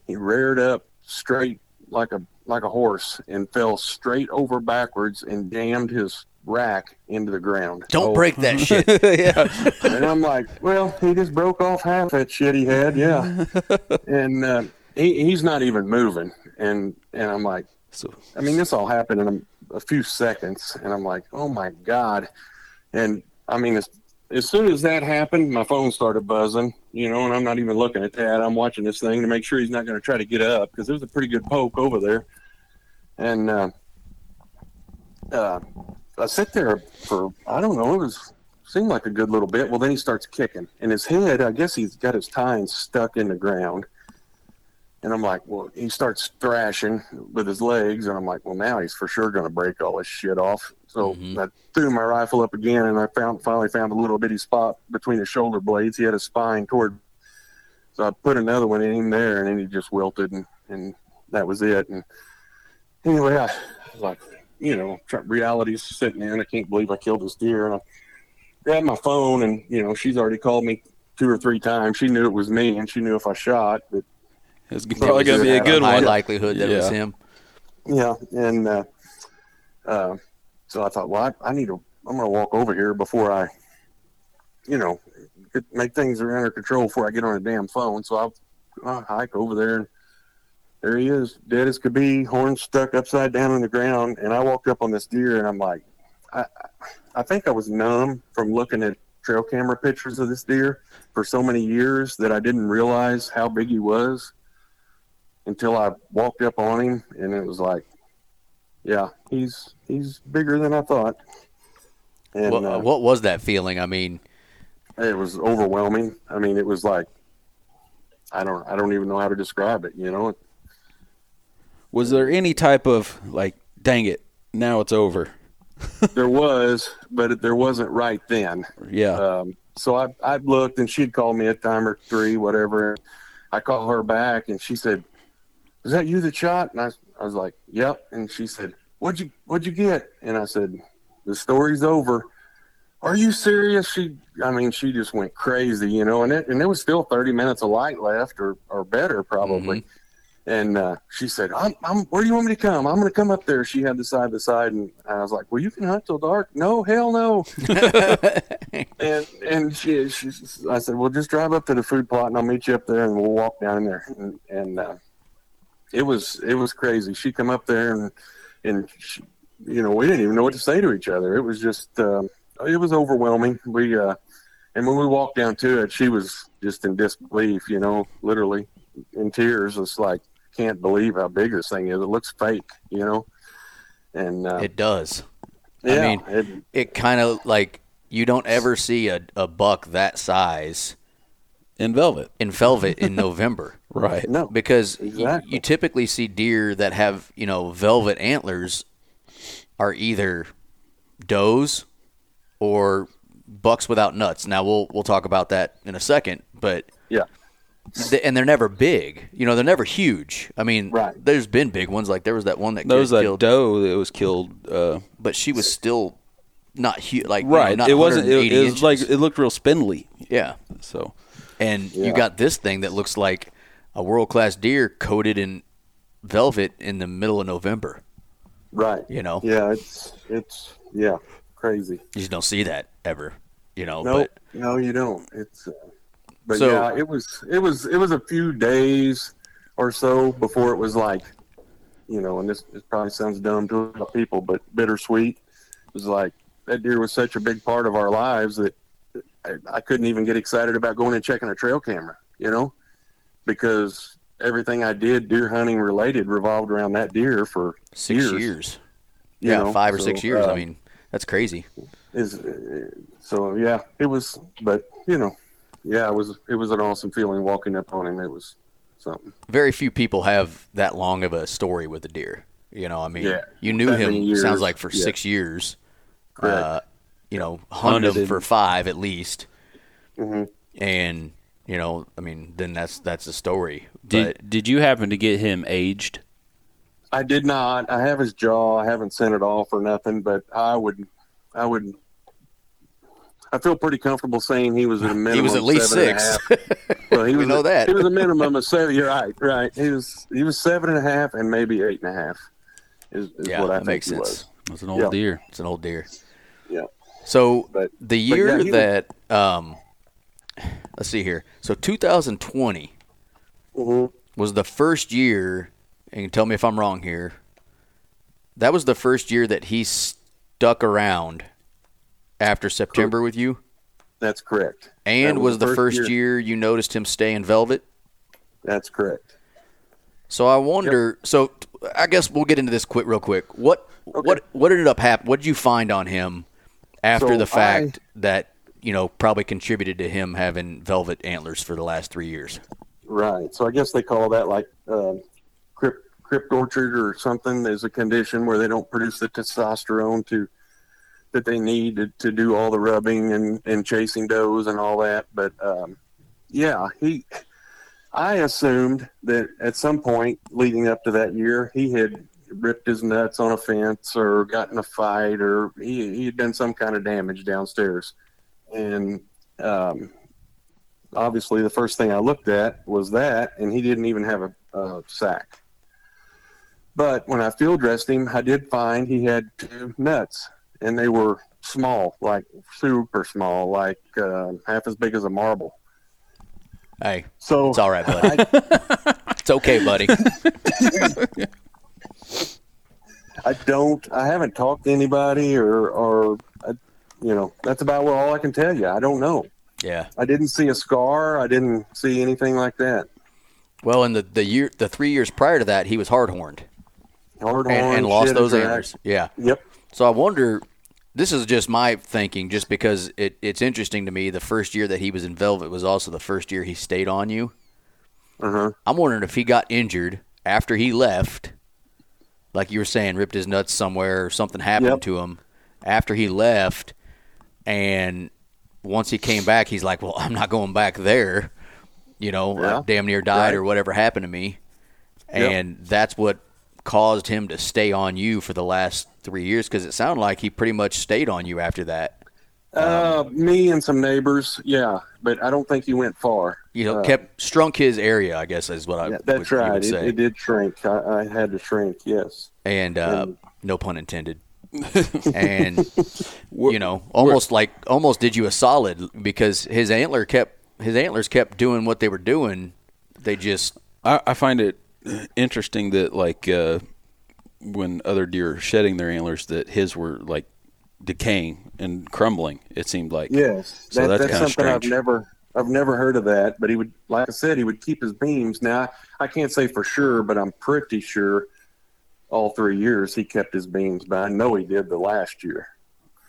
He reared up straight like a like a horse and fell straight over backwards and jammed his rack into the ground. Don't Oh. break that shit. yeah. And I'm like, well, he just broke off half that shit he had, yeah. and uh, he, he's not even moving, and and I'm like, So I mean, this all happened in a, few seconds, and I'm like, oh my god, and I mean, as, as soon as that happened, my phone started buzzing, you know, and I'm not even looking at that. I'm watching this thing to make sure he's not going to try to get up because there's a pretty good poke over there, and uh, uh, I sit there for I don't know, it was seemed like a good little bit. Well, then he starts kicking, and his head, I guess he's got his tines stuck in the ground. And I'm like, well, he starts thrashing with his legs, and I'm like, well, now he's for sure going to break all this shit off. So mm-hmm. I threw my rifle up again, and I found finally found a little bitty spot between his shoulder blades. He had his spine toward, so I put another one in him there, and then he just wilted, and, and that was it. And anyway, I was like, you know, reality's sitting in. I can't believe I killed this deer, and I grabbed my phone, and you know, she's already called me two or three times. She knew it was me, and she knew if I shot, but it's probably gonna be a Yeah, good High one. likelihood that it was Yeah. him. Yeah, and uh, uh, so I thought, well, I, I need to. I'm going to walk over here before I, you know, get, make things are under control before I get on a damn phone. So I, I hike over there, and there he is, dead as could be, horns stuck upside down in the ground. And I walked up on this deer, and I'm like, I, I think I was numb from looking at trail camera pictures of this deer for so many years that I didn't realize how big he was until I walked up on him, and it was like, yeah, he's he's bigger than I thought, and What, uh, what was that feeling? I mean, it was overwhelming. I mean, it was like, I don't I don't even know how to describe it. You know, Was there any type of like, dang it, now it's over? there was, but there wasn't right then. Yeah. Um, so I I looked, and she'd called me a time or three, whatever. I called her back, and she said, "Is that you that shot?" And I, I was like, "Yep." And she said, "What'd you What'd you get?" And I said, "The story's over." Are you serious? She, I mean, she just went crazy, you know. And it and there was still thirty minutes of light left, or or better probably. And uh, she said, I'm, I'm, where do you want me to come? I'm going to come up there. She had the side by side. And I was like, well, you can hunt till dark. No, hell no. and and she, she, I said, well, just drive up to the food plot and I'll meet you up there and we'll walk down in there. And, and uh, it was, it was crazy. She come up there and, and she, you know, we didn't even know what to say to each other. It was just, um, it was overwhelming. We, uh, and when we walked down to it, she was just in disbelief, you know, literally in tears. It's like, can't believe how big this thing is. It looks fake, you know. And uh, it does. yeah, mean, it, It kind of like you don't ever see a, a buck that size In velvet. in velvet in November. Right. no, because Exactly. you typically see deer that have you know velvet antlers are either does or bucks without nuts. Now we'll we'll talk about that in a second, but yeah, th- and they're never big. You know, they're never huge. I mean, Right. there's been big ones like there was that one that There was that killed, doe that was killed. Uh, but she was still not huge. Like you know, right. not it wasn't. It, it was inches. like it looked real spindly. yeah. So And you got this thing that looks like a world class deer coated in velvet in the middle of November. right. You know, Yeah, it's it's yeah, crazy. you just don't see that ever. You know, No, but no, you don't. It's uh, but So- yeah, it was it was it was a few days or so before it was like, you know, and this, this probably sounds dumb to a lot of people, but bittersweet. It was like that deer was such a big part of our lives that I, couldn't even get excited about going and checking a trail camera, you know, because everything I did deer hunting related revolved around that deer for six years. years. Yeah, know, five or so, six years. uh, I mean, that's crazy. is uh, so yeah it was but you know yeah it was it was an awesome feeling walking up on him it was something Very few people have that long of a story with a deer. You know, I mean, Yeah, you knew him. Sounds like for yeah. six years. Correct. Uh, you know, hunted Hunted him for five at least, Mhm. and you know, I mean, then that's that's the story. did But did you happen to get him aged? i did not i have his jaw i haven't sent it off or nothing but i would i would i feel pretty comfortable saying he was at a minimum he was at least seven and a six. well he We was know a- that. he was a minimum of seven you're right right he was he was seven and a half and maybe eight and a half is, is yeah, what i that think makes he sense. was That's an old Yeah. deer. It's an old deer. yeah So But- the year yeah, he was- that um, let's see here. So 2020, Mhm. was the first year, and tell me if I'm wrong here. That was the first year that he stuck around after September with you, That's correct. and That was, the first year. you noticed him stay in velvet. That's correct. So I wonder. So I guess we'll get into this quick, real quick. What what what ended up happening? What did you find on him after So the fact that you know probably contributed to him having velvet antlers for the last three years? Right. So I guess they call that like um, crypt, cryptorchid or something. There's a condition where they don't produce the testosterone to that they need to, to do all the rubbing and, and chasing does and all that. But um, yeah, he. I assumed that at some point leading up to that year, he had ripped his nuts on a fence or got in a fight or he, he had done some kind of damage downstairs. And um, obviously the first thing I looked at was that, and he didn't even have a, a sack. But when I field dressed him, I did find he had two nuts, and they were small, like super small, like uh, half as big as a marble. Hey, So it's all right, buddy. it's okay, buddy. I don't. I haven't talked to anybody, or, or, I, you know, that's about what all I can tell you. I don't know. Yeah. I didn't see a scar. I didn't see anything like that. Well, in the the year, the three years prior to that, he was hard horned Hard and, and lost those antlers. Yeah. Yep. So I wonder. This is just my thinking, just because it, it's interesting to me. The first year that he was in velvet was also the first year he stayed on you. Uh huh. I'm wondering if he got injured after he left, like you were saying, ripped his nuts somewhere or something happened Yep. to him after he left, and once he came back, he's like, "Well, I'm not going back there." You know, Yeah. Damn near died Right. or whatever happened to me, Yep. and that's what caused him to stay on you for the last three years because it sounded like he pretty much stayed on you after that. Uh, me and some neighbors, yeah, but I don't think he went far. You know, Uh, kept strunk his area. I guess is what I yeah, would, that's you right. would It, say. it did shrink. I, I had to shrink. Yes. and uh, And- no pun intended. and you know, almost like almost did you a solid because his antler kept his antlers kept doing what they were doing. They just I, I find it interesting that like uh, when other deer are shedding their antlers, that his were like decaying and crumbling. It seemed like Yes. So That, that's that's kinda something I've strange. never I've never heard of that. But he would, like I said, he would keep his beams. Now I can't say for sure, but I'm pretty sure all three years he kept his beams. But I know he did the last year.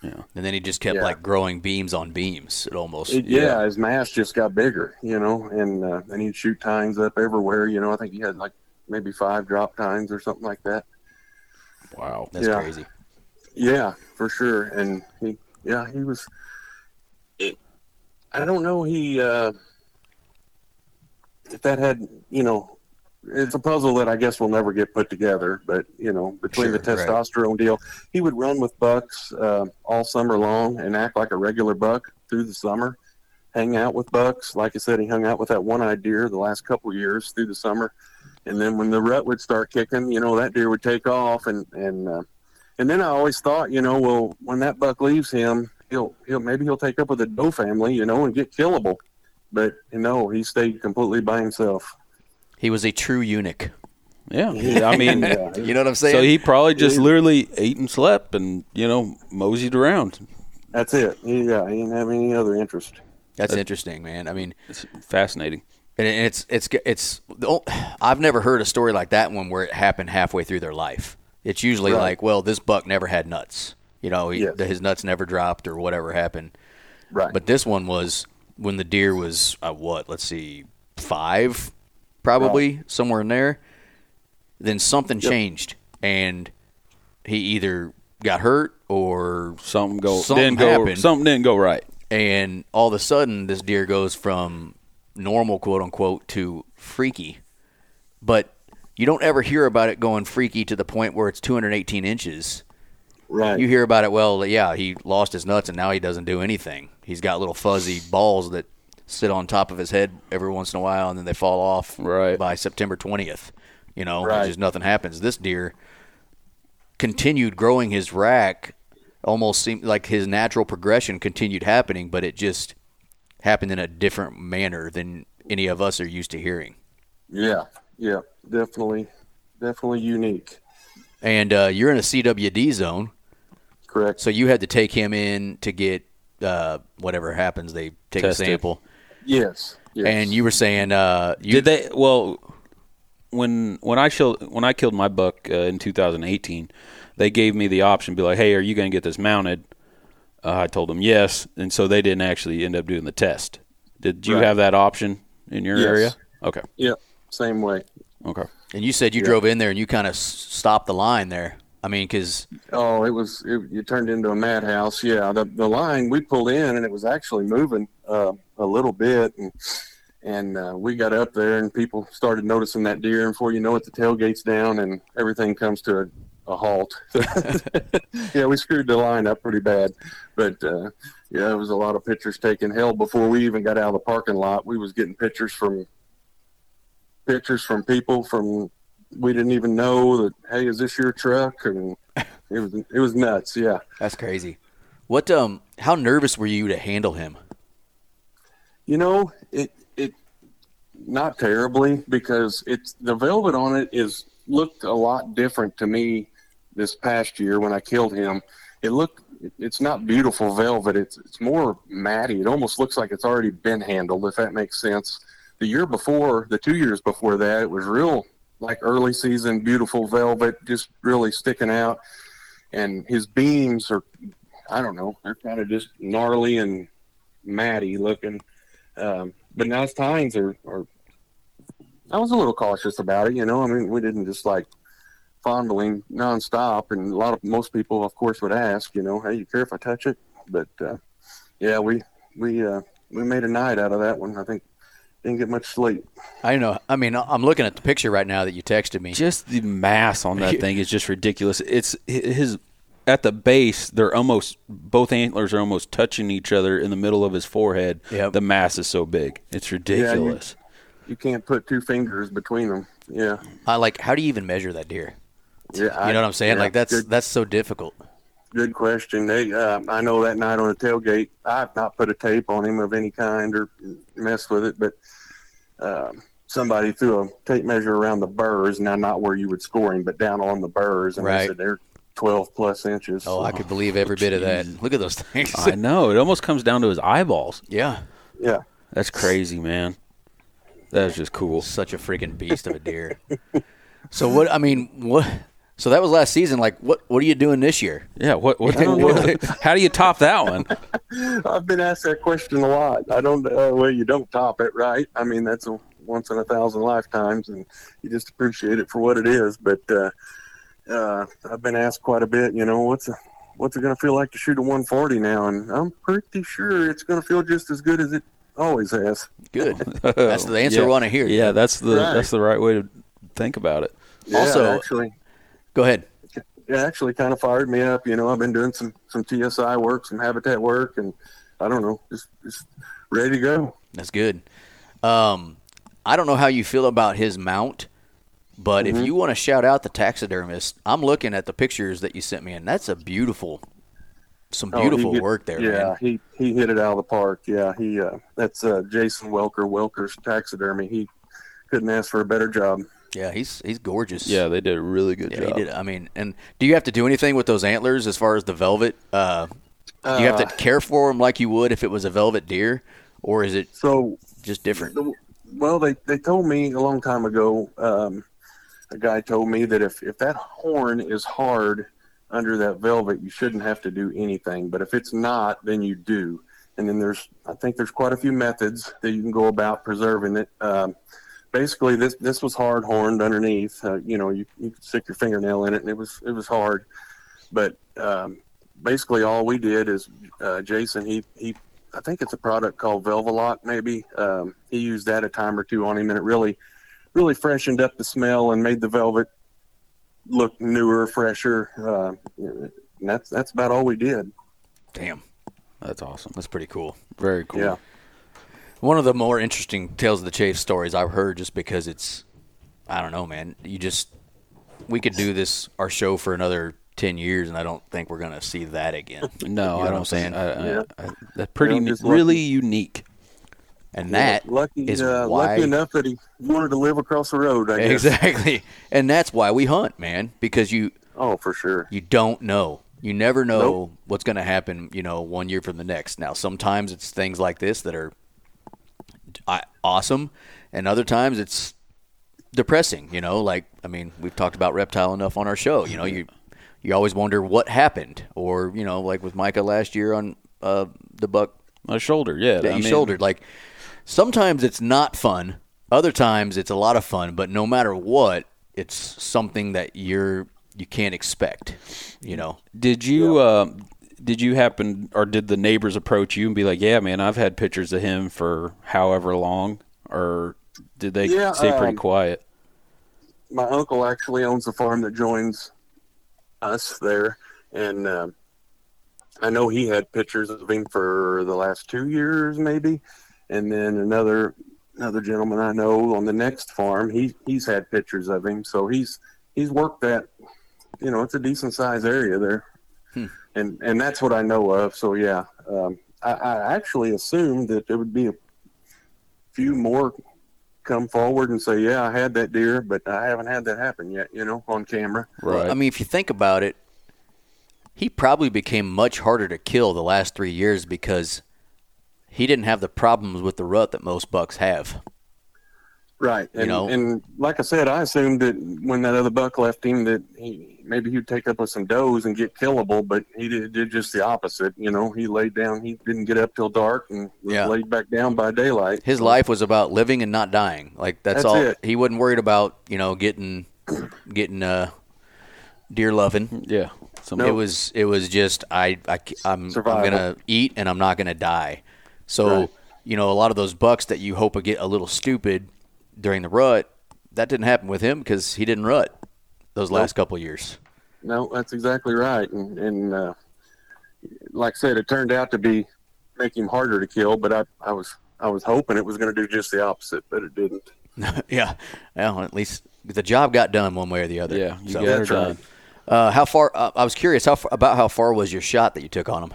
Yeah. And then he just kept Yeah. like growing beams on beams. It almost It, yeah. his mass just got bigger, you know, and uh, and he'd shoot tines up everywhere. You know, I think he had like maybe five drop tines or something like that. wow. that's yeah. crazy. Yeah, for sure. And he, yeah, he was. I don't know. He, uh, if that had, you know, it's a puzzle that I guess will never get put together. But you know, between the Sure, right. testosterone deal, he would run with bucks uh, all summer long and act like a regular buck through the summer. Hang out with bucks, like I said, he hung out with that one-eyed deer the last couple of years through the summer, and then when the rut would start kicking, you know, that deer would take off, and and uh, and then I always thought, you know, well, when that buck leaves him, he'll he'll maybe he'll take up with the doe family, you know, and get killable. But no, he stayed completely by himself. He was a true eunuch. Yeah. I mean, Yeah, You know what I'm saying? so he probably just He- literally ate and slept and you know moseyed around. that's it. He, yeah, he didn't have any other interest. that's interesting, man. I mean, It's fascinating. And it's it's it's the I've never heard a story like that one where it happened halfway through their life. It's usually Right. like, well, this buck never had nuts. You know, he, Yes. his nuts never dropped or whatever happened. Right. But this one was when the deer was uh, what? Let's see, five, probably somewhere in there. Then something changed, and he either got hurt or Something go Something didn't go something didn't go right. and all of a sudden this deer goes from normal quote unquote to freaky but you don't ever hear about it going freaky to the point where it's 218 inches right. you hear about it well yeah he lost his nuts and now he doesn't do anything he's got little fuzzy balls that sit on top of his head every once in a while and then they fall off Right. by september 20th you know Right. just nothing happens this deer continued growing his rack almost seemed like his natural progression continued happening but it just happened in a different manner than any of us are used to hearing yeah. yeah, definitely, definitely unique. And uh, you're in a CWD zone, Correct. so you had to take him in to get uh, whatever happens. They take Tested. a sample, Yes. yes. and you were saying uh, you Did they? Well, when when I killed when I killed my buck uh, in 2018, they gave me the option, to be like, "Hey, are you going to get this mounted?" Uh, I told them yes, and so they didn't actually end up doing the test. Did you Right. have that option in your Yes. area? Okay, Yeah, same way. okay. and you said you drove in there and you kind of stopped the line there. I mean, because Oh, it was it, it turned into a madhouse. Yeah, the the line we pulled in and it was actually moving uh, a little bit, and and uh, we got up there and people started noticing that deer, and before you know it, the tailgate's down and everything comes to a, a halt. yeah, we screwed the line up pretty bad, but uh, yeah, it was a lot of pictures taken. Hell, before we even got out of the parking lot, we was getting pictures from pictures from people from we didn't even know that. Hey, is this your truck? And it was it was nuts. Yeah. that's crazy. What um, how nervous were you to handle him? You know, it it not terribly because it's the velvet on it is looked a lot different to me this past year when I killed him. It looked it's not beautiful velvet. It's it's more matty. It almost looks like it's already been handled, if that makes sense. The year before, the two years before that, it was real like early season beautiful velvet, just really sticking out. And his beams are I don't know, they're kind of just gnarly and matty looking. Um, but now his tines are, are. I was a little cautious about it, you know. I mean, we didn't just like fondling nonstop, and a lot of most people, of course, would ask, you know, hey, you care if I touch it? But uh, yeah, we we uh, we made a night out of that one. I think didn't get much sleep. I don't know. I mean, I'm looking at the picture right now that you texted me. Just the mass on that thing is just ridiculous. It's his at the base. They're almost both antlers are almost touching each other in the middle of his forehead. Yep. The mass is so big. It's ridiculous. You can't put two fingers between them. Yeah, I like. How do you even measure that deer? yeah. You know what I'm saying? yeah, like that's good, that's so difficult. good question. They, uh, I know that night on the tailgate, I've not put a tape on him of any kind or messed with it, but um, somebody threw a tape measure around the burrs. Now, not where you would score him, but down on the burrs, and Right. they said they're 12 plus inches. Oh, I could believe every bit of that. Look at those things. I know. It almost comes down to his eyeballs. yeah, yeah. That's crazy, man. That's just cool. such a freaking beast of a deer. so what? I mean, what? So that was last season. Like, what? What are you doing this year? Yeah. What? What? what how do you top that one? I've been asked that question a lot. I don't. Uh, well, you don't top it, right? I mean, that's a once in a thousand lifetimes, and you just appreciate it for what it is. But uh, uh, I've been asked quite a bit. You know, what's a, what's it going to feel like to shoot a 140 now? And I'm pretty sure it's going to feel just as good as it always has. Good. That's the answer yeah. we want to hear. Yeah, that's the Right. that's the right way to think about it. Yeah, Also- actually, Go ahead. it actually kind of fired me up. You know, I've been doing some some TSI work, some habitat work, and I don't know, just just ready to go. That's good. Um, I don't know how you feel about his mount, but Mm-hmm. if you want to shout out the taxidermist, I'm looking at the pictures that you sent me, and that's a beautiful, some Oh, beautiful hit- work there, Yeah, man. he he hit it out of the park. Yeah, he uh, that's uh, Jason Welker, Welker's taxidermy. He couldn't ask for a better job. Yeah, he's he's gorgeous. Yeah, they did a really good Yeah, job. he did. I mean, and do you have to do anything with those antlers as far as the velvet? Uh, do you have to Uh, care for them like you would if it was a velvet deer, or is it So, just different? the, well, they they told me a long time ago. Um, a guy told me that if if that horn is hard under that velvet, you shouldn't have to do anything. But if it's not, then you do. And then there's I think there's quite a few methods that you can go about preserving it. Um, basically this this was hard horned underneath. Uh, you know, you you could stick your fingernail in it, and it was it was hard. But um, basically, all we did is uh, Jason he he I think it's a product called Velvelock maybe. Um, he used that a time or two on him, and it really really freshened up the smell and made the velvet look newer, fresher. Uh, and that's that's about all we did. Damn, That's awesome. that's pretty cool. Very cool. Yeah. One of the more interesting tales of the chase stories I've heard, just because it's, I don't know, man. You just, we could do this our show for another ten years, and I don't think we're gonna see that again. No, You know I what don't I'm saying? I, I, Yeah. I, that's pretty Yeah, ne- just really unique. and that lucky, is uh, why lucky enough that he wanted to live across the road. I guess. exactly, and that's why we hunt, man, because you Oh, for sure. you don't know. You never know Nope. what's going to happen, you know, one year from the next. Now, sometimes it's things like this that are awesome, and other times it's depressing, you know, like I mean, we've talked about reptile enough on our show, you know, you you always wonder what happened or, you know, like with Micah last year on uh, the buck My shoulder, yeah. that I you mean, shouldered. Like sometimes it's not fun, other times it's a lot of fun, but no matter what, it's something that you're you can't expect, you know. Did you uh, did you happen or did the neighbors approach you and be like, "Yeah, man, I've had pictures of him for however long," or did they Yeah, stay pretty um, quiet? my uncle actually owns a farm that joins us there, and uh, I know he had pictures of him for the last two years, maybe, and then another another gentleman I know on the next farm, he he's had pictures of him, so he's he's worked that, you know, it's a decent sized area there, and and that's what I know of. So yeah, um, I, I actually assumed that there would be a few more come forward and say, "Yeah, I had that deer, but I haven't had that happen yet." You know, on camera. Right. I mean, if you think about it, he probably became much harder to kill the last three years because he didn't have the problems with the rut that most bucks have. Right. And, know? and like I said, I assumed that when that other buck left him, that he maybe he'd take up with some does and get killable, but he did, did just the opposite. You know, he laid down. He didn't get up till dark and was Yeah. laid back down by daylight. His life was about living and not dying. Like that's, That's all. it. He wasn't worried about you know getting getting uh deer loving. yeah. Some, It was it was just I, I am I'm gonna eat and I'm not gonna die. So Right. you know a lot of those bucks that you hope would get a little stupid during the rut, that didn't happen with him because he didn't rut those last couple of years. No, that's exactly right. And, and uh, like I said, it turned out to be make him harder to kill. But I, I was I was hoping it was going to do just the opposite, but it didn't. yeah, well at least the job got done one way or the other. yeah. You So, got her That's right. done. uh, how far? Uh, I was curious how far, about how far was your shot that you took on him.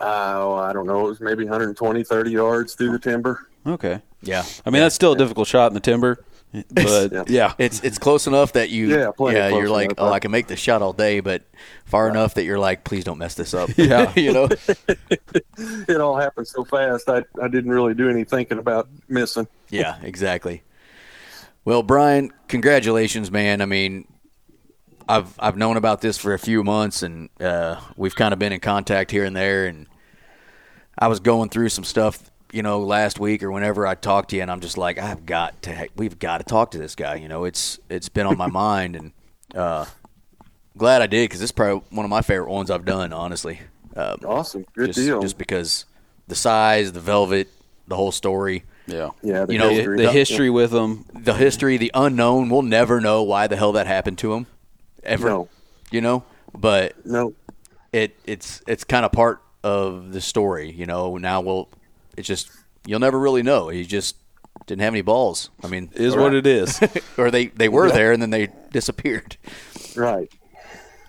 Oh, I don't know. It was maybe 120, 30 yards through the timber. Okay. Yeah, I mean, that's still a difficult shot in the timber, but Yeah. yeah. It's it's close enough that you yeah, yeah you're like enough. oh I can make the shot all day, but far enough that you're like please don't mess this up. Yeah. you know. It all happened so fast. I, I didn't really do any thinking about missing. Yeah, exactly. Well, Brian, congratulations, man. I mean, I've I've known about this for a few months, and uh, we've kind of been in contact here and there. And I was going through some stuff, you know, last week or whenever I talked to you, and I'm just like, I've got to, we've got to talk to this guy. You know, it's it's been on my mind, and uh, glad I did because this is probably one of my favorite ones I've done, honestly. Uh, Awesome. Good just, deal. Just because the size, the velvet, the whole story Yeah. yeah, the you know, The, history. the history with them. the history, the unknown. We'll never know why the hell that happened to him, ever. No. You know, but No, it it's it's kind of part of the story. You know, now we'll it's just you'll never really know. He just didn't have any balls. I mean, Is what it is. or they they were there and then they disappeared. right.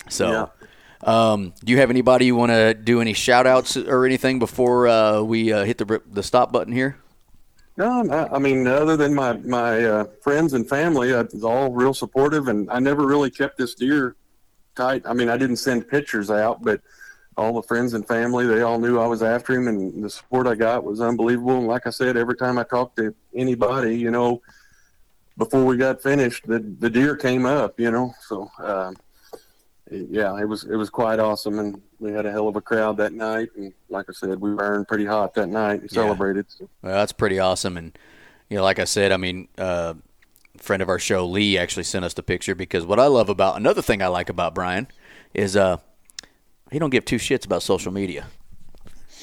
So. Um, do you have anybody you want to do any shout outs or anything before uh, we uh, hit the the stop button here? No, I, I mean, other than my my uh, friends and family, uh, it's all real supportive, and I never really kept this deer tight. I mean, I didn't send pictures out, but all the friends and family, they all knew I was after him, and the support I got was unbelievable. And like I said, every time I talked to anybody, you know, before we got finished, the the deer came up, you know. So, um, it- yeah, it was it was quite awesome, and we had a hell of a crowd that night. And like I said, we burned pretty hot that night and Yeah. celebrated. So. Well, that's pretty awesome. And, you know, like I said, I mean, uh, friend of our show, Lee, actually sent us the picture because what I love about another thing I like about Brian is uh, he don't give two shits about social media.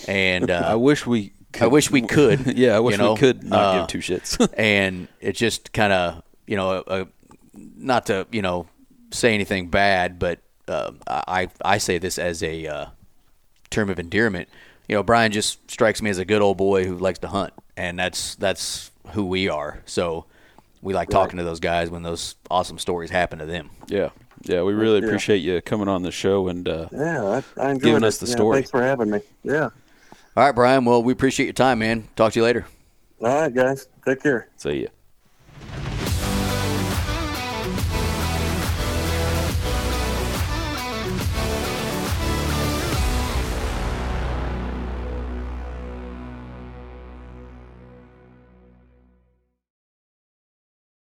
And I uh, wish we. Could, I wish we could. Yeah, I wish you know, we could not uh, give two shits. and it just kind of, you know, uh, not to, you know, say anything bad, but uh, I I say this as a uh, term of endearment. You know, Brian just strikes me as a good old boy who likes to hunt, and that's that's who we are. So we like talking to those guys when those awesome stories happen to them. yeah, yeah. We really Yeah. appreciate you coming on the show and uh, Yeah, I, I Giving it. us the Yeah, story. Thanks for having me. Yeah. All right, Brian. Well, we appreciate your time, man. Talk to you later. All right, guys. Take care. See ya.